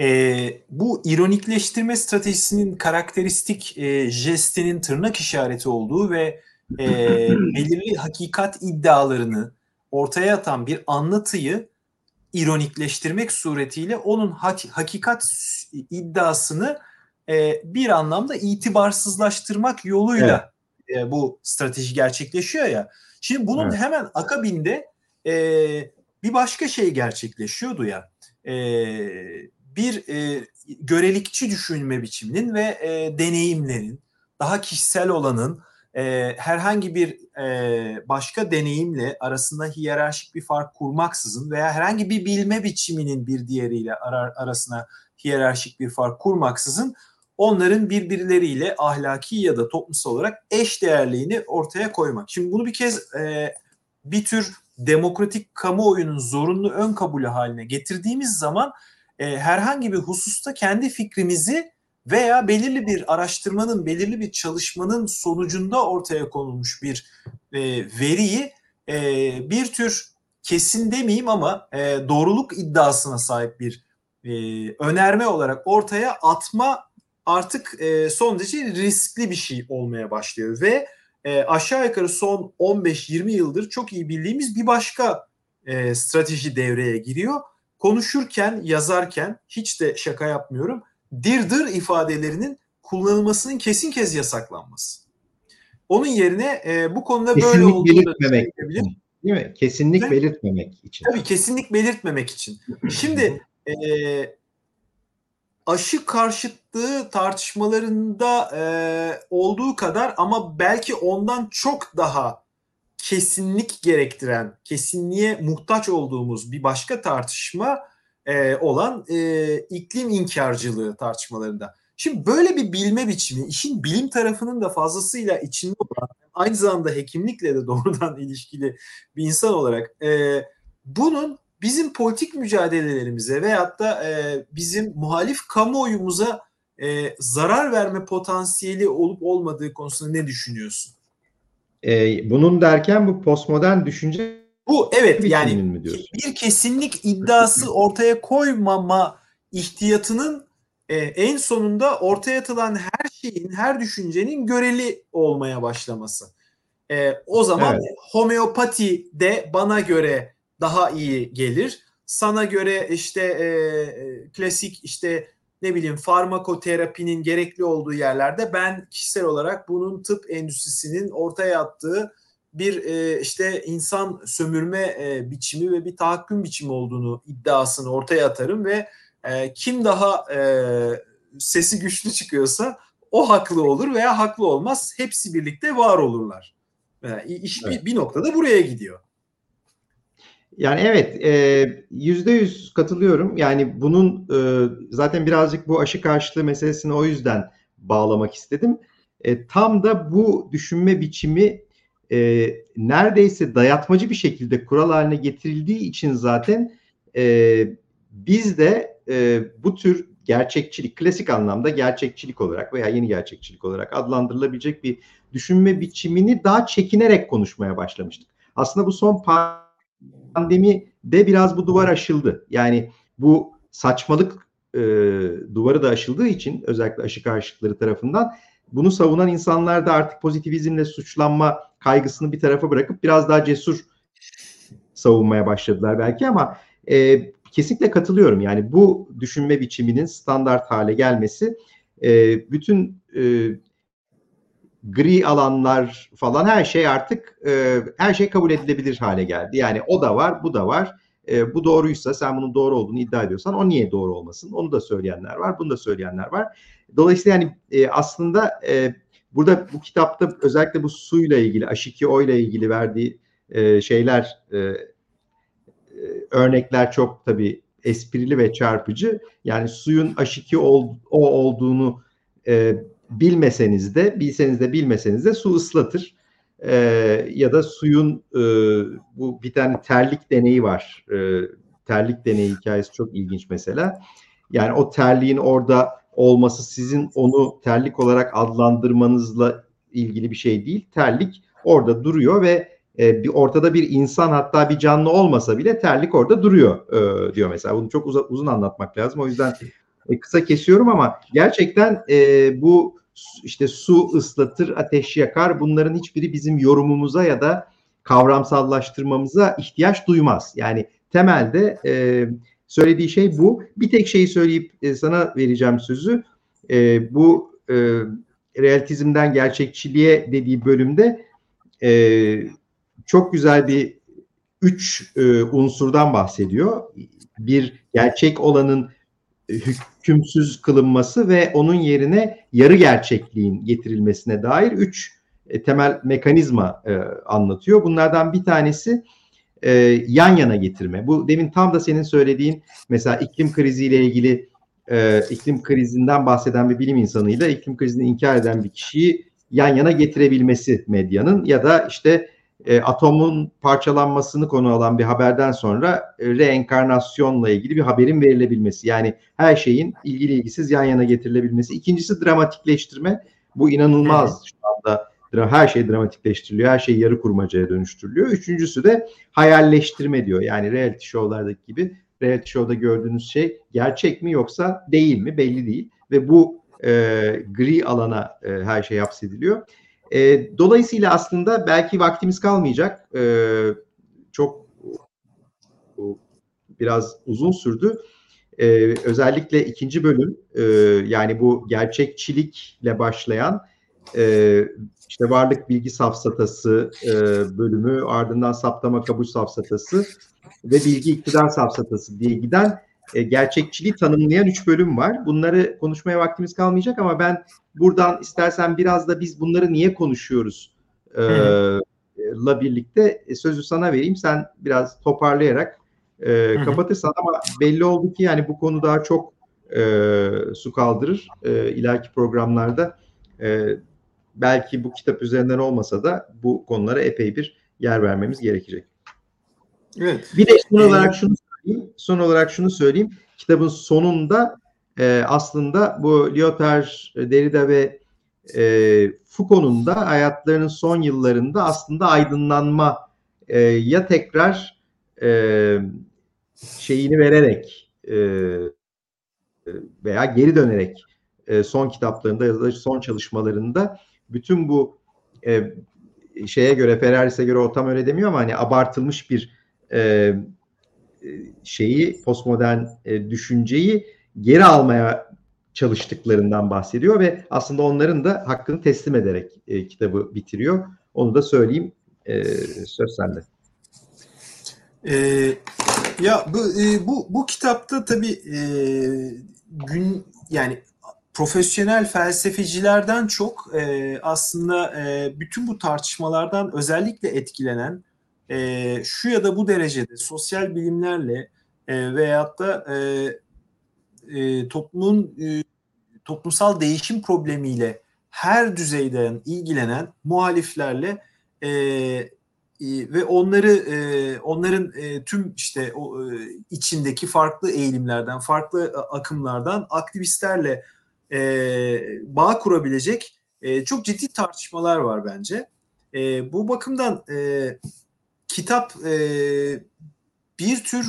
E, bu ironikleştirme stratejisinin karakteristik e, jestinin tırnak işareti olduğu ve e, <laughs> belirli hakikat iddialarını ortaya atan bir anlatıyı ironikleştirmek suretiyle onun hak, hakikat iddiasını e, bir anlamda itibarsızlaştırmak yoluyla evet. e, bu strateji gerçekleşiyor ya. Şimdi bunun evet. hemen akabinde e, bir başka şey gerçekleşiyordu ya. E, bir e, görelikçi düşünme biçiminin ve e, deneyimlerin daha kişisel olanın e, herhangi bir e, başka deneyimle arasında hiyerarşik bir fark kurmaksızın veya herhangi bir bilme biçiminin bir diğeriyle arar, arasına hiyerarşik bir fark kurmaksızın onların birbirleriyle ahlaki ya da toplumsal olarak eş değerliğini ortaya koymak. Şimdi bunu bir kez e, bir tür demokratik kamuoyunun zorunlu ön kabulü haline getirdiğimiz zaman e, herhangi bir hususta kendi fikrimizi veya belirli bir araştırmanın, belirli bir çalışmanın sonucunda ortaya konulmuş bir e, veriyi e, bir tür kesin demeyeyim ama e, doğruluk iddiasına sahip bir e, önerme olarak ortaya atma artık e, son derece riskli bir şey olmaya başlıyor ve e, aşağı yukarı son 15-20 yıldır çok iyi bildiğimiz bir başka e, strateji devreye giriyor. Konuşurken, yazarken hiç de şaka yapmıyorum dirdir ifadelerinin kullanılmasının kesin kez yasaklanması. Onun yerine e, bu konuda kesinlik böyle olduğunu belirtmemek değil mi? Kesinlik Ve, belirtmemek için. Tabii kesinlik belirtmemek için. Şimdi e, <laughs> aşı karşıtlığı tartışmalarında e, olduğu kadar ama belki ondan çok daha kesinlik gerektiren, kesinliğe muhtaç olduğumuz bir başka tartışma e, olan e, iklim inkarcılığı tartışmalarında. Şimdi böyle bir bilme biçimi, işin bilim tarafının da fazlasıyla içinde olan, aynı zamanda hekimlikle de doğrudan <laughs> ilişkili bir insan olarak e, bunun bizim politik mücadelelerimize veyahut da e, bizim muhalif kamuoyumuza e, zarar verme potansiyeli olup olmadığı konusunda ne düşünüyorsun? E, bunun derken bu postmodern düşünce bu evet yani bir kesinlik iddiası ortaya koymama ihtiyatının e, en sonunda ortaya atılan her şeyin, her düşüncenin göreli olmaya başlaması. E, o zaman evet. homeopati de bana göre daha iyi gelir. Sana göre işte e, klasik işte ne bileyim farmakoterapinin gerekli olduğu yerlerde ben kişisel olarak bunun tıp endüstrisinin ortaya attığı bir e, işte insan sömürme e, biçimi ve bir tahakküm biçimi olduğunu iddiasını ortaya atarım ve e, kim daha e, sesi güçlü çıkıyorsa o haklı olur veya haklı olmaz. Hepsi birlikte var olurlar. Yani e, iş evet. bir, bir noktada buraya gidiyor. Yani evet e, yüzde yüz katılıyorum. Yani bunun e, zaten birazcık bu aşı karşılığı meselesini o yüzden bağlamak istedim. E, tam da bu düşünme biçimi neredeyse dayatmacı bir şekilde kural haline getirildiği için zaten biz de bu tür gerçekçilik, klasik anlamda gerçekçilik olarak veya yeni gerçekçilik olarak adlandırılabilecek bir düşünme biçimini daha çekinerek konuşmaya başlamıştık. Aslında bu son pandemi de biraz bu duvar aşıldı. Yani bu saçmalık e, duvarı da aşıldığı için özellikle aşı karşıtları tarafından bunu savunan insanlar da artık pozitivizmle suçlanma kaygısını bir tarafa bırakıp biraz daha cesur savunmaya başladılar belki ama e, kesinlikle katılıyorum. Yani bu düşünme biçiminin standart hale gelmesi e, bütün e, gri alanlar falan her şey artık e, her şey kabul edilebilir hale geldi. Yani o da var, bu da var. E, bu doğruysa sen bunun doğru olduğunu iddia ediyorsan o niye doğru olmasın? Onu da söyleyenler var, bunu da söyleyenler var. Dolayısıyla yani e, aslında e, burada bu kitapta özellikle bu suyla ilgili, H2O ile ilgili verdiği e, şeyler, e, e, örnekler çok tabii esprili ve çarpıcı. Yani suyun H2O ol, o olduğunu e, bilmeseniz de, bilseniz de bilmeseniz de su ıslatır. E, ya da suyun e, bu bir tane terlik deneyi var. E, terlik deneyi hikayesi çok ilginç mesela. Yani o terliğin orada olması sizin onu terlik olarak adlandırmanızla ilgili bir şey değil. Terlik orada duruyor ve e, bir ortada bir insan hatta bir canlı olmasa bile terlik orada duruyor e, diyor mesela. Bunu çok uza, uzun anlatmak lazım. O yüzden e, kısa kesiyorum ama gerçekten e, bu işte su ıslatır, ateş yakar bunların hiçbiri bizim yorumumuza ya da kavramsallaştırmamıza ihtiyaç duymaz. Yani temelde e, Söylediği şey bu. Bir tek şeyi söyleyip e, sana vereceğim sözü. E, bu e, realitizmden gerçekçiliğe dediği bölümde e, çok güzel bir üç e, unsurdan bahsediyor. Bir gerçek olanın hükümsüz kılınması ve onun yerine yarı gerçekliğin getirilmesine dair üç e, temel mekanizma e, anlatıyor. Bunlardan bir tanesi e, yan yana getirme. Bu demin tam da senin söylediğin mesela iklim kriziyle ilgili e, iklim krizinden bahseden bir bilim insanıyla iklim krizini inkar eden bir kişiyi yan yana getirebilmesi medyanın ya da işte e, atomun parçalanmasını konu alan bir haberden sonra e, reenkarnasyonla ilgili bir haberin verilebilmesi. Yani her şeyin ilgili ilgisiz yan yana getirilebilmesi. İkincisi dramatikleştirme. Bu inanılmaz şu anda her şey dramatikleştiriliyor. Her şey yarı kurmacaya dönüştürülüyor. Üçüncüsü de hayalleştirme diyor. Yani reality show'lardaki gibi reality show'da gördüğünüz şey gerçek mi yoksa değil mi belli değil. Ve bu e, gri alana e, her şey hapsediliyor. E, dolayısıyla aslında belki vaktimiz kalmayacak. E, çok biraz uzun sürdü. E, özellikle ikinci bölüm e, yani bu gerçekçilikle başlayan e, işte varlık bilgi safsatası e, bölümü ardından saptama kabul safsatası ve bilgi iktidar safsatası diye giden e, gerçekçiliği tanımlayan üç bölüm var. Bunları konuşmaya vaktimiz kalmayacak ama ben buradan istersen biraz da biz bunları niye konuşuyoruz e, la birlikte e, sözü sana vereyim. Sen biraz toparlayarak e, kapatırsan ama belli oldu ki yani bu konu daha çok e, su kaldırır e, ileriki programlarda. E, belki bu kitap üzerinden olmasa da bu konulara epey bir yer vermemiz gerekecek. Evet. Bir de son olarak şunu söyleyeyim. Son olarak şunu söyleyeyim. Kitabın sonunda e, aslında bu Lyotard, Derrida ve e, Foucault'un da hayatlarının son yıllarında aslında aydınlanma e, ya tekrar e, şeyini vererek e, veya geri dönerek e, son kitaplarında ya da son çalışmalarında bütün bu e, şeye göre Ferraris'e göre o tam öyle demiyor ama hani abartılmış bir e, şeyi postmodern e, düşünceyi geri almaya çalıştıklarından bahsediyor ve aslında onların da hakkını teslim ederek e, kitabı bitiriyor. Onu da söyleyeyim. E, söz sende. Ee, ya bu, e, bu bu kitapta tabii e, gün yani profesyonel felsefecilerden çok e, aslında e, bütün bu tartışmalardan özellikle etkilenen e, şu ya da bu derecede sosyal bilimlerle e, veyahut da e, e, toplumun e, toplumsal değişim problemiyle her düzeyden ilgilenen muhaliflerle e, e, ve onları e, onların e, tüm işte o e, içindeki farklı eğilimlerden, farklı akımlardan aktivistlerle e, bağ kurabilecek e, çok ciddi tartışmalar var bence. E, bu bakımdan e, kitap e, bir tür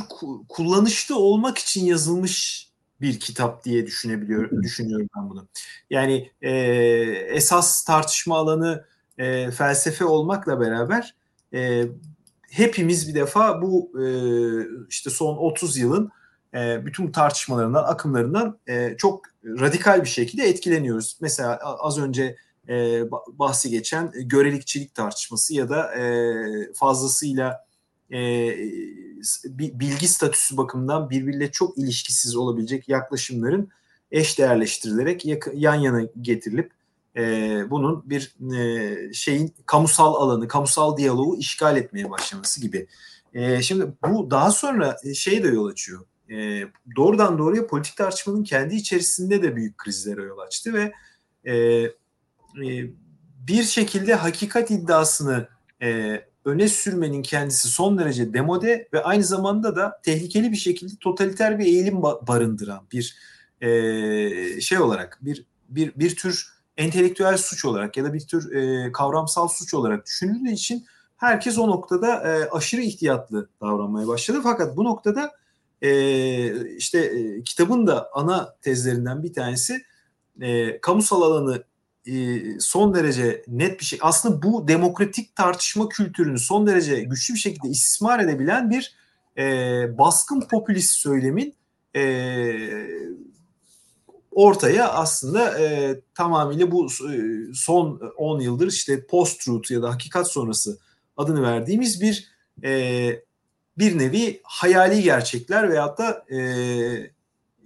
kullanışlı olmak için yazılmış bir kitap diye düşünebiliyorum düşünüyorum ben bunu. Yani e, esas tartışma alanı e, felsefe olmakla beraber e, hepimiz bir defa bu e, işte son 30 yılın e, bütün tartışmalarından, akımlarından e, çok radikal bir şekilde etkileniyoruz. Mesela az önce e, bahsi geçen görelikçilik tartışması ya da e, fazlasıyla e, bilgi statüsü bakımından birbiriyle çok ilişkisiz olabilecek yaklaşımların eş değerleştirilerek yan yana getirilip e, bunun bir e, şeyin kamusal alanı, kamusal diyaloğu işgal etmeye başlaması gibi. E, şimdi bu daha sonra şey de yol açıyor. E, doğrudan doğruya politik tartışmanın kendi içerisinde de büyük krizlere yol açtı ve e, e, bir şekilde hakikat iddiasını e, öne sürmenin kendisi son derece demode ve aynı zamanda da tehlikeli bir şekilde totaliter bir eğilim barındıran bir e, şey olarak bir bir bir tür entelektüel suç olarak ya da bir tür e, kavramsal suç olarak düşünüldüğü için herkes o noktada e, aşırı ihtiyatlı davranmaya başladı. Fakat bu noktada e, işte e, kitabın da ana tezlerinden bir tanesi e, kamusal alanı son derece net bir şey. Aslında bu demokratik tartışma kültürünü son derece güçlü bir şekilde istismar edebilen bir e, baskın popülist söylemin e, ortaya aslında e, tamamıyla bu e, son 10 yıldır işte post-truth ya da hakikat sonrası adını verdiğimiz bir e, bir nevi hayali gerçekler veyahut da e,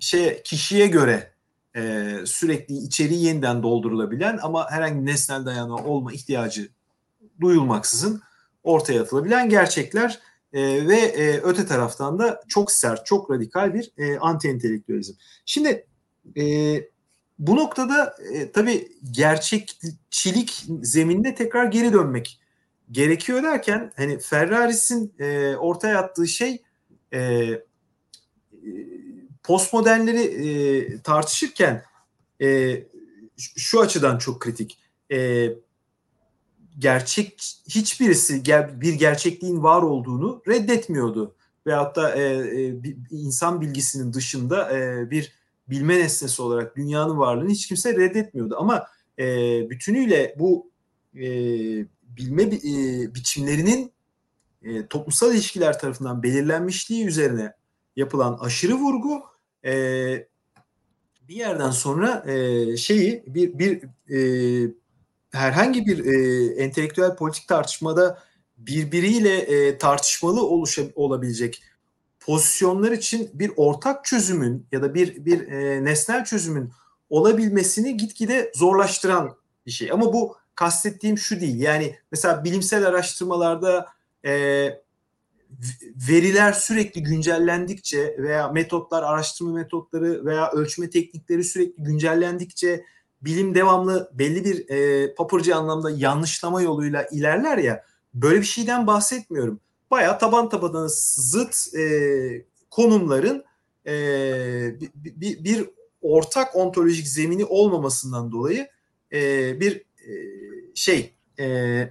şey kişiye göre e, sürekli içeriği yeniden doldurulabilen ama herhangi nesnel dayanağı olma ihtiyacı duyulmaksızın ortaya atılabilen gerçekler e, ve e, öte taraftan da çok sert, çok radikal bir e, anti entelektüelizm. Şimdi e, bu noktada e, tabii gerçekçilik zeminine tekrar geri dönmek gerekiyor derken hani Ferraris'in e, ortaya attığı şey e, postmodernleri e, tartışırken e, şu açıdan çok kritik. E, gerçek hiçbirisi bir gerçekliğin var olduğunu reddetmiyordu. Veyahut da e, e, insan bilgisinin dışında e, bir bilme nesnesi olarak dünyanın varlığını hiç kimse reddetmiyordu. Ama e, bütünüyle bu e, bilme e, biçimlerinin e, toplumsal ilişkiler tarafından belirlenmişliği üzerine yapılan aşırı vurgu e, bir yerden sonra e, şeyi bir bir e, herhangi bir e, entelektüel politik tartışmada birbiriyle e, tartışmalı oluşa, olabilecek pozisyonlar için bir ortak çözümün ya da bir bir e, nesnel çözümün olabilmesini gitgide zorlaştıran bir şey. Ama bu kastettiğim şu değil. Yani mesela bilimsel araştırmalarda e, veriler sürekli güncellendikçe veya metotlar, araştırma metotları veya ölçme teknikleri sürekli güncellendikçe bilim devamlı belli bir e, papırcı anlamda yanlışlama yoluyla ilerler ya böyle bir şeyden bahsetmiyorum. Bayağı taban tabana zıt e, konumların e, bir, bir, bir ortak ontolojik zemini olmamasından dolayı e, bir e, şey e,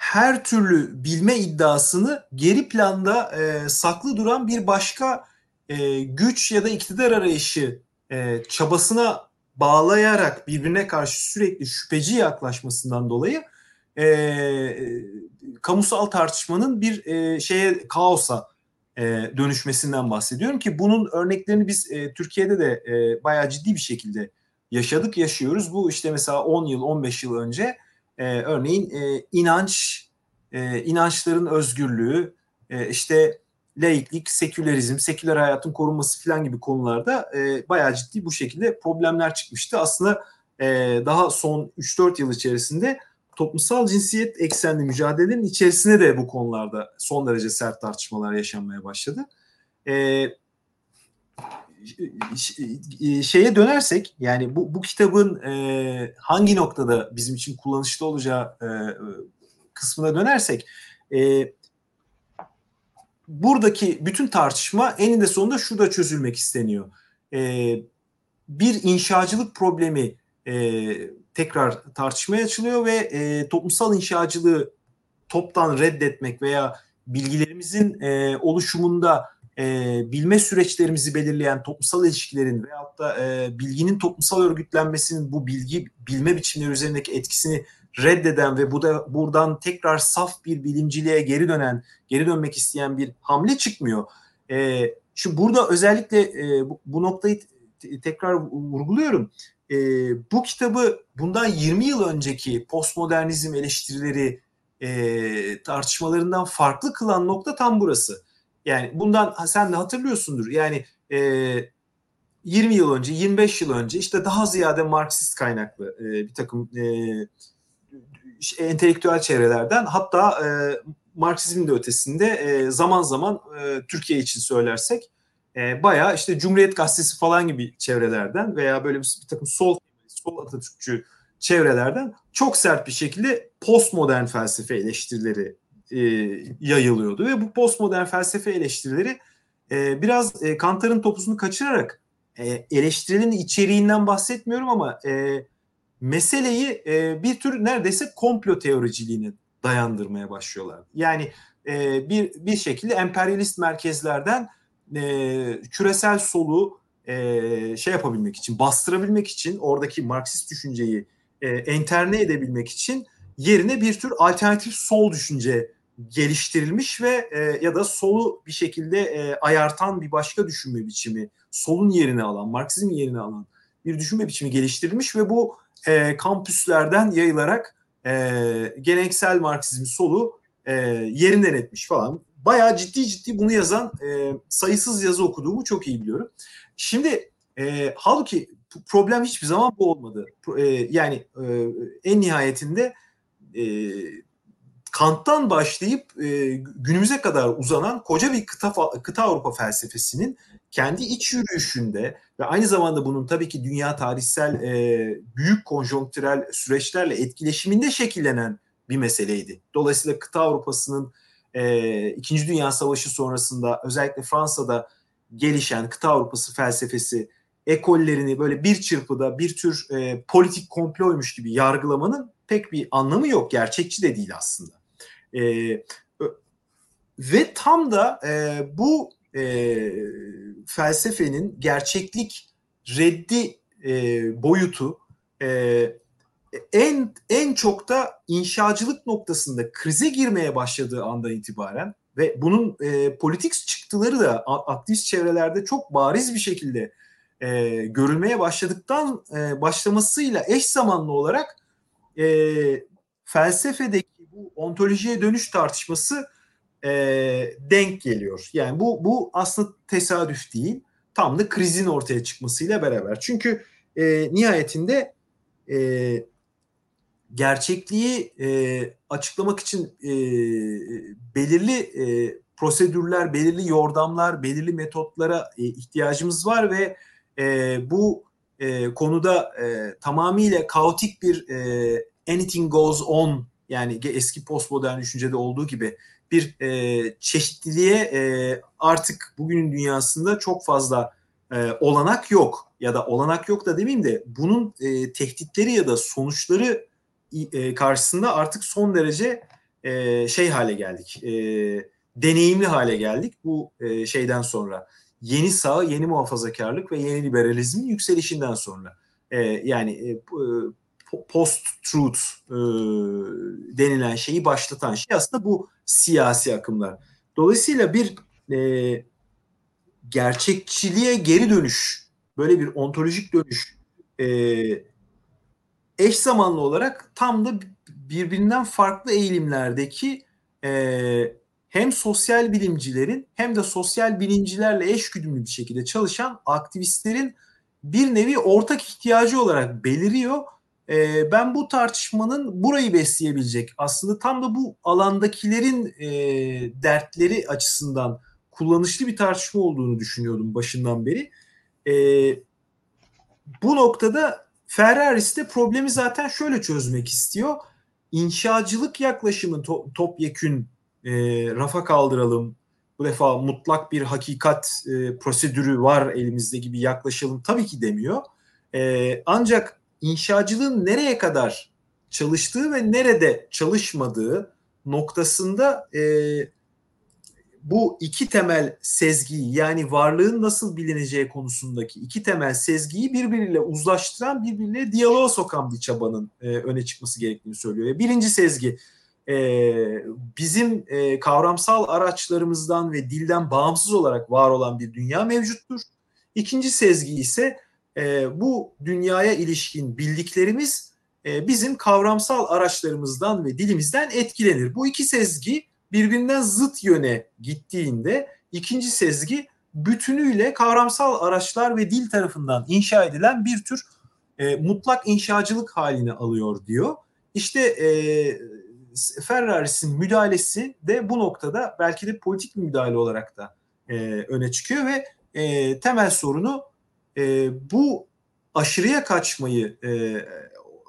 her türlü bilme iddiasını geri planda e, saklı duran bir başka e, güç ya da iktidar arayışı e, çabasına bağlayarak birbirine karşı sürekli şüpheci yaklaşmasından dolayı e, kamusal tartışmanın bir e, şeye kaosa e, dönüşmesinden bahsediyorum ki bunun örneklerini biz e, Türkiye'de de e, bayağı ciddi bir şekilde yaşadık, yaşıyoruz. Bu işte mesela 10 yıl, 15 yıl önce e, örneğin e, inanç, e, inançların özgürlüğü, e, işte laiklik, sekülerizm, seküler hayatın korunması falan gibi konularda e, bayağı ciddi bu şekilde problemler çıkmıştı. Aslında e, daha son 3-4 yıl içerisinde toplumsal cinsiyet eksenli mücadelenin içerisine de bu konularda son derece sert tartışmalar yaşanmaya başladı. E, şeye dönersek yani bu, bu kitabın e, hangi noktada bizim için kullanışlı olacağı e, kısmına dönersek e, buradaki bütün tartışma eninde sonunda şurada çözülmek isteniyor. E, bir inşacılık problemi e, tekrar tartışmaya açılıyor ve e, toplumsal inşacılığı toptan reddetmek veya bilgilerimizin e, oluşumunda e, bilme süreçlerimizi belirleyen toplumsal ilişkilerin veyahut da e, bilginin toplumsal örgütlenmesinin bu bilgi bilme biçimleri üzerindeki etkisini reddeden ve bu da buradan tekrar saf bir bilimciliğe geri dönen, geri dönmek isteyen bir hamle çıkmıyor. E, şimdi burada özellikle e, bu, bu noktayı tekrar vurguluyorum. E, bu kitabı bundan 20 yıl önceki postmodernizm eleştirileri e, tartışmalarından farklı kılan nokta tam burası. Yani bundan sen de hatırlıyorsundur. Yani e, 20 yıl önce, 25 yıl önce işte daha ziyade Marksist kaynaklı e, bir takım e, entelektüel çevrelerden hatta e, Marksizmin de ötesinde e, zaman zaman e, Türkiye için söylersek e, bayağı işte Cumhuriyet Gazetesi falan gibi çevrelerden veya böyle bir, bir takım sol sol Atatürkçü çevrelerden çok sert bir şekilde postmodern felsefe eleştirileri e, yayılıyordu ve bu postmodern felsefe eleştirileri e, biraz e, Kantar'ın topuzunu kaçırarak e, eleştirinin içeriğinden bahsetmiyorum ama e, meseleyi e, bir tür neredeyse komplo teoriciliğine dayandırmaya başlıyorlar. Yani e, bir bir şekilde emperyalist merkezlerden e, küresel solu e, şey yapabilmek için, bastırabilmek için oradaki Marksist düşünceyi e, enterne edebilmek için yerine bir tür alternatif sol düşünce geliştirilmiş ve e, ya da solu bir şekilde e, ayartan bir başka düşünme biçimi, solun yerini alan, Marksizmin yerini alan bir düşünme biçimi geliştirilmiş ve bu e, kampüslerden yayılarak e, geleneksel Marksizm solu e, yerinden etmiş falan. bayağı ciddi ciddi bunu yazan e, sayısız yazı okuduğumu çok iyi biliyorum. Şimdi e, halbuki problem hiçbir zaman bu olmadı. E, yani e, en nihayetinde e, Kant'tan başlayıp e, günümüze kadar uzanan koca bir kıta, kıta Avrupa felsefesinin kendi iç yürüyüşünde ve aynı zamanda bunun tabii ki dünya tarihsel e, büyük konjonktürel süreçlerle etkileşiminde şekillenen bir meseleydi. Dolayısıyla kıta Avrupa'sının e, İkinci Dünya Savaşı sonrasında özellikle Fransa'da gelişen kıta Avrupası felsefesi ekollerini böyle bir çırpıda bir tür e, politik komploymuş gibi yargılamanın pek bir anlamı yok. Gerçekçi de değil aslında. E, ve tam da e, bu e, felsefenin gerçeklik reddi e, boyutu e, en en çok da inşacılık noktasında krize girmeye başladığı andan itibaren ve bunun e, politik çıktıları da aktivist çevrelerde çok bariz bir şekilde e, görülmeye başladıktan e, başlamasıyla eş zamanlı olarak e, felsefedeki bu ontolojiye dönüş tartışması e, denk geliyor. Yani bu bu aslında tesadüf değil. Tam da krizin ortaya çıkmasıyla beraber. Çünkü e, nihayetinde e, gerçekliği e, açıklamak için e, belirli e, prosedürler, belirli yordamlar, belirli metotlara e, ihtiyacımız var ve e, bu e, konuda e, tamamıyla kaotik bir e, anything goes on yani eski postmodern düşüncede olduğu gibi bir e, çeşitliliğe e, artık bugünün dünyasında çok fazla e, olanak yok ya da olanak yok da demeyeyim de bunun e, tehditleri ya da sonuçları e, karşısında artık son derece e, şey hale geldik. E, deneyimli hale geldik bu e, şeyden sonra. Yeni sağ, yeni muhafazakarlık ve yeni liberalizmin yükselişinden sonra. E, yani e, post-truth e, denilen şeyi başlatan şey aslında bu siyasi akımlar. Dolayısıyla bir e, gerçekçiliğe geri dönüş, böyle bir ontolojik dönüş e, eş zamanlı olarak tam da birbirinden farklı eğilimlerdeki e, hem sosyal bilimcilerin hem de sosyal bilimcilerle eş güdümlü bir şekilde çalışan aktivistlerin bir nevi ortak ihtiyacı olarak beliriyor. E, ben bu tartışmanın burayı besleyebilecek aslında tam da bu alandakilerin e, dertleri açısından kullanışlı bir tartışma olduğunu düşünüyordum başından beri. E, bu noktada Ferraris de problemi zaten şöyle çözmek istiyor. İnşacılık yaklaşımı to- topyekün e, rafa kaldıralım. Bu defa mutlak bir hakikat e, prosedürü var elimizde gibi yaklaşalım tabii ki demiyor. E, ancak inşacılığın nereye kadar çalıştığı ve nerede çalışmadığı noktasında e, bu iki temel sezgiyi yani varlığın nasıl bilineceği konusundaki iki temel sezgiyi birbiriyle uzlaştıran, birbiriyle diyaloğa sokan bir çabanın e, öne çıkması gerektiğini söylüyor. Birinci sezgi e, bizim e, kavramsal araçlarımızdan ve dilden bağımsız olarak var olan bir dünya mevcuttur. İkinci sezgi ise e, bu dünyaya ilişkin bildiklerimiz e, bizim kavramsal araçlarımızdan ve dilimizden etkilenir. Bu iki sezgi birbirinden zıt yöne gittiğinde ikinci sezgi bütünüyle kavramsal araçlar ve dil tarafından inşa edilen bir tür e, mutlak inşacılık halini alıyor diyor. İşte e, Ferraris'in müdahalesi de bu noktada belki de politik bir müdahale olarak da e, öne çıkıyor ve e, temel sorunu e, bu aşırıya kaçmayı e,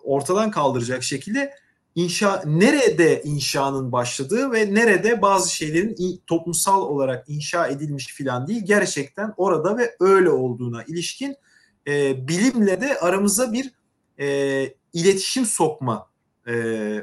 ortadan kaldıracak şekilde inşa nerede inşanın başladığı ve nerede bazı şeylerin toplumsal olarak inşa edilmiş filan değil gerçekten orada ve öyle olduğuna ilişkin e, bilimle de aramıza bir e, iletişim sokma e,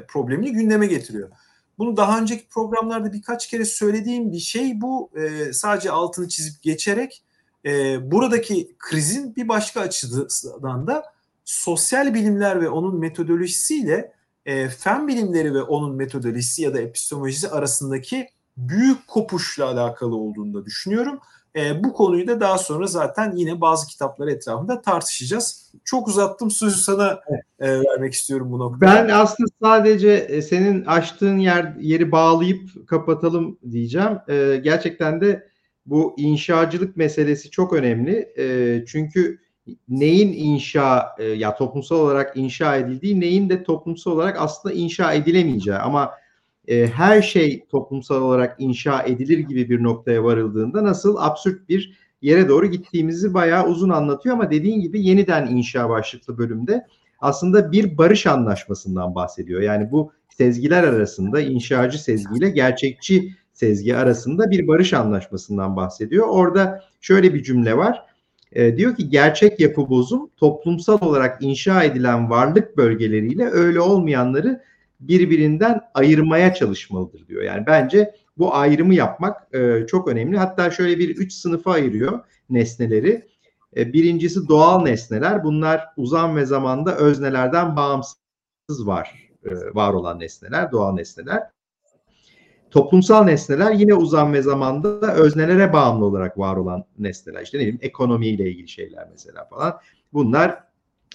problemini gündeme getiriyor. Bunu daha önceki programlarda birkaç kere söylediğim bir şey bu. E, sadece altını çizip geçerek e, buradaki krizin bir başka açıdan da sosyal bilimler ve onun metodolojisiyle e, fen bilimleri ve onun metodolojisi ya da epistemolojisi arasındaki büyük kopuşla alakalı olduğunu da düşünüyorum. E, bu konuyu da daha sonra zaten yine bazı kitaplar etrafında tartışacağız. Çok uzattım sözü sana e, vermek istiyorum bu noktada. Ben aslında sadece e, senin açtığın yer yeri bağlayıp kapatalım diyeceğim. E, gerçekten de bu inşacılık meselesi çok önemli. E, çünkü neyin inşa e, ya toplumsal olarak inşa edildiği, neyin de toplumsal olarak aslında inşa edilemeyeceği ama e, her şey toplumsal olarak inşa edilir gibi bir noktaya varıldığında nasıl absürt bir yere doğru gittiğimizi bayağı uzun anlatıyor ama dediğin gibi yeniden inşa başlıklı bölümde aslında bir barış anlaşmasından bahsediyor. Yani bu sezgiler arasında inşacı sezgiyle gerçekçi sezgi arasında bir barış anlaşmasından bahsediyor. Orada şöyle bir cümle var. E, diyor ki gerçek yapı bozum toplumsal olarak inşa edilen varlık bölgeleriyle öyle olmayanları birbirinden ayırmaya çalışmalıdır diyor. Yani bence bu ayrımı yapmak e, çok önemli. Hatta şöyle bir üç sınıfa ayırıyor nesneleri. E, birincisi doğal nesneler. Bunlar uzam ve zamanda öznelerden bağımsız var e, var olan nesneler, doğal nesneler. Toplumsal nesneler yine uzam ve zamanda öznelere bağımlı olarak var olan nesneler. İşte ne bileyim ekonomiyle ilgili şeyler mesela falan. Bunlar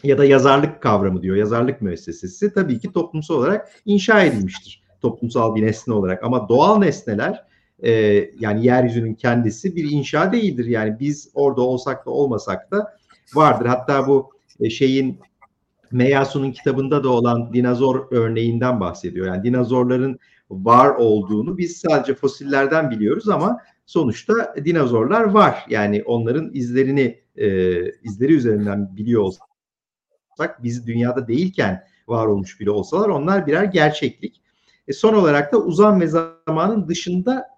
ya da yazarlık kavramı diyor. Yazarlık müessesesi tabii ki toplumsal olarak inşa edilmiştir. Toplumsal bir nesne olarak ama doğal nesneler e, yani yeryüzünün kendisi bir inşa değildir. Yani biz orada olsak da olmasak da vardır. Hatta bu e, şeyin Meyasu'nun kitabında da olan dinozor örneğinden bahsediyor. Yani dinozorların var olduğunu biz sadece fosillerden biliyoruz ama sonuçta dinozorlar var. Yani onların izlerini e, izleri üzerinden biliyor olsak biz dünyada değilken var olmuş bile olsalar onlar birer gerçeklik. E son olarak da uzam ve zamanın dışında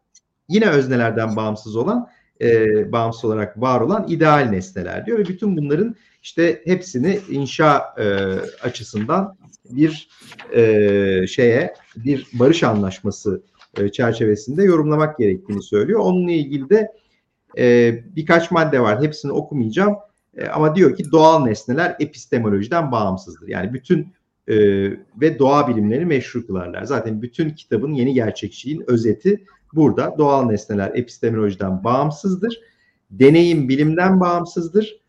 yine öznelerden bağımsız olan e, bağımsız olarak var olan ideal nesneler diyor ve bütün bunların işte hepsini inşa e, açısından bir e, şeye bir barış anlaşması e, çerçevesinde yorumlamak gerektiğini söylüyor. Onunla ilgili de e, birkaç madde var. Hepsini okumayacağım. E, ama diyor ki doğal nesneler epistemolojiden bağımsızdır. Yani bütün e, ve doğa bilimlerini meşru kılarlar. Zaten bütün kitabın yeni gerçekçiliğin özeti burada. Doğal nesneler epistemolojiden bağımsızdır. Deneyim bilimden bağımsızdır.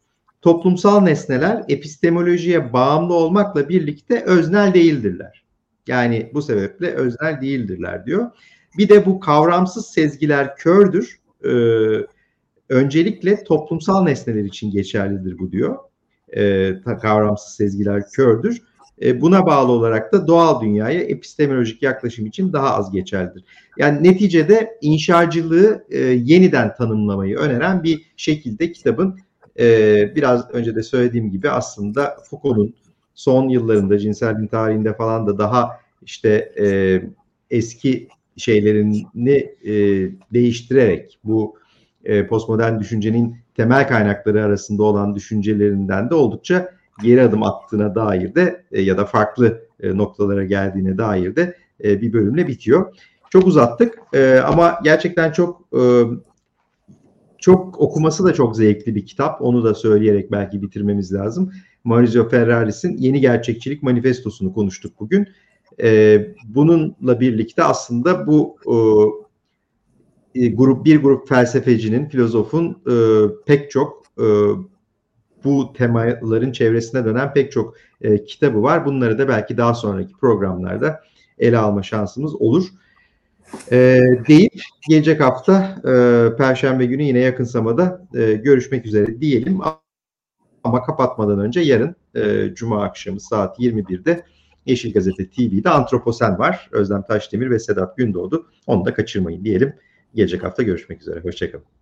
Toplumsal nesneler epistemolojiye bağımlı olmakla birlikte öznel değildirler. Yani bu sebeple öznel değildirler diyor. Bir de bu kavramsız sezgiler kördür. Ee, öncelikle toplumsal nesneler için geçerlidir bu diyor. E, kavramsız sezgiler kördür. E, buna bağlı olarak da doğal dünyaya epistemolojik yaklaşım için daha az geçerlidir. Yani neticede inşacılığı e, yeniden tanımlamayı öneren bir şekilde kitabın e, biraz önce de söylediğim gibi aslında Foucault'un son yıllarında cinsel din tarihinde falan da daha işte e, eski şeylerini e, değiştirerek bu e, postmodern düşüncenin temel kaynakları arasında olan düşüncelerinden de oldukça geri adım attığına dair de e, ya da farklı e, noktalara geldiğine dair de e, bir bölümle bitiyor. Çok uzattık e, ama gerçekten çok e, çok okuması da çok zevkli bir kitap. Onu da söyleyerek belki bitirmemiz lazım. Maurizio Ferraris'in Yeni Gerçekçilik Manifestosunu konuştuk bugün. E, bununla birlikte aslında bu e, e, grup bir grup felsefecinin, filozofun e, pek çok e, bu temaların çevresine dönen pek çok e, kitabı var. Bunları da belki daha sonraki programlarda ele alma şansımız olur. E, deyip gelecek hafta e, Perşembe günü yine yakın zamanda e, görüşmek üzere diyelim. Ama kapatmadan önce yarın e, Cuma akşamı saat 21'de Yeşil Gazete TV'de Antroposen var. Özlem Taşdemir ve Sedat Gündoğdu. Onu da kaçırmayın diyelim. Gelecek hafta görüşmek üzere. Hoşçakalın.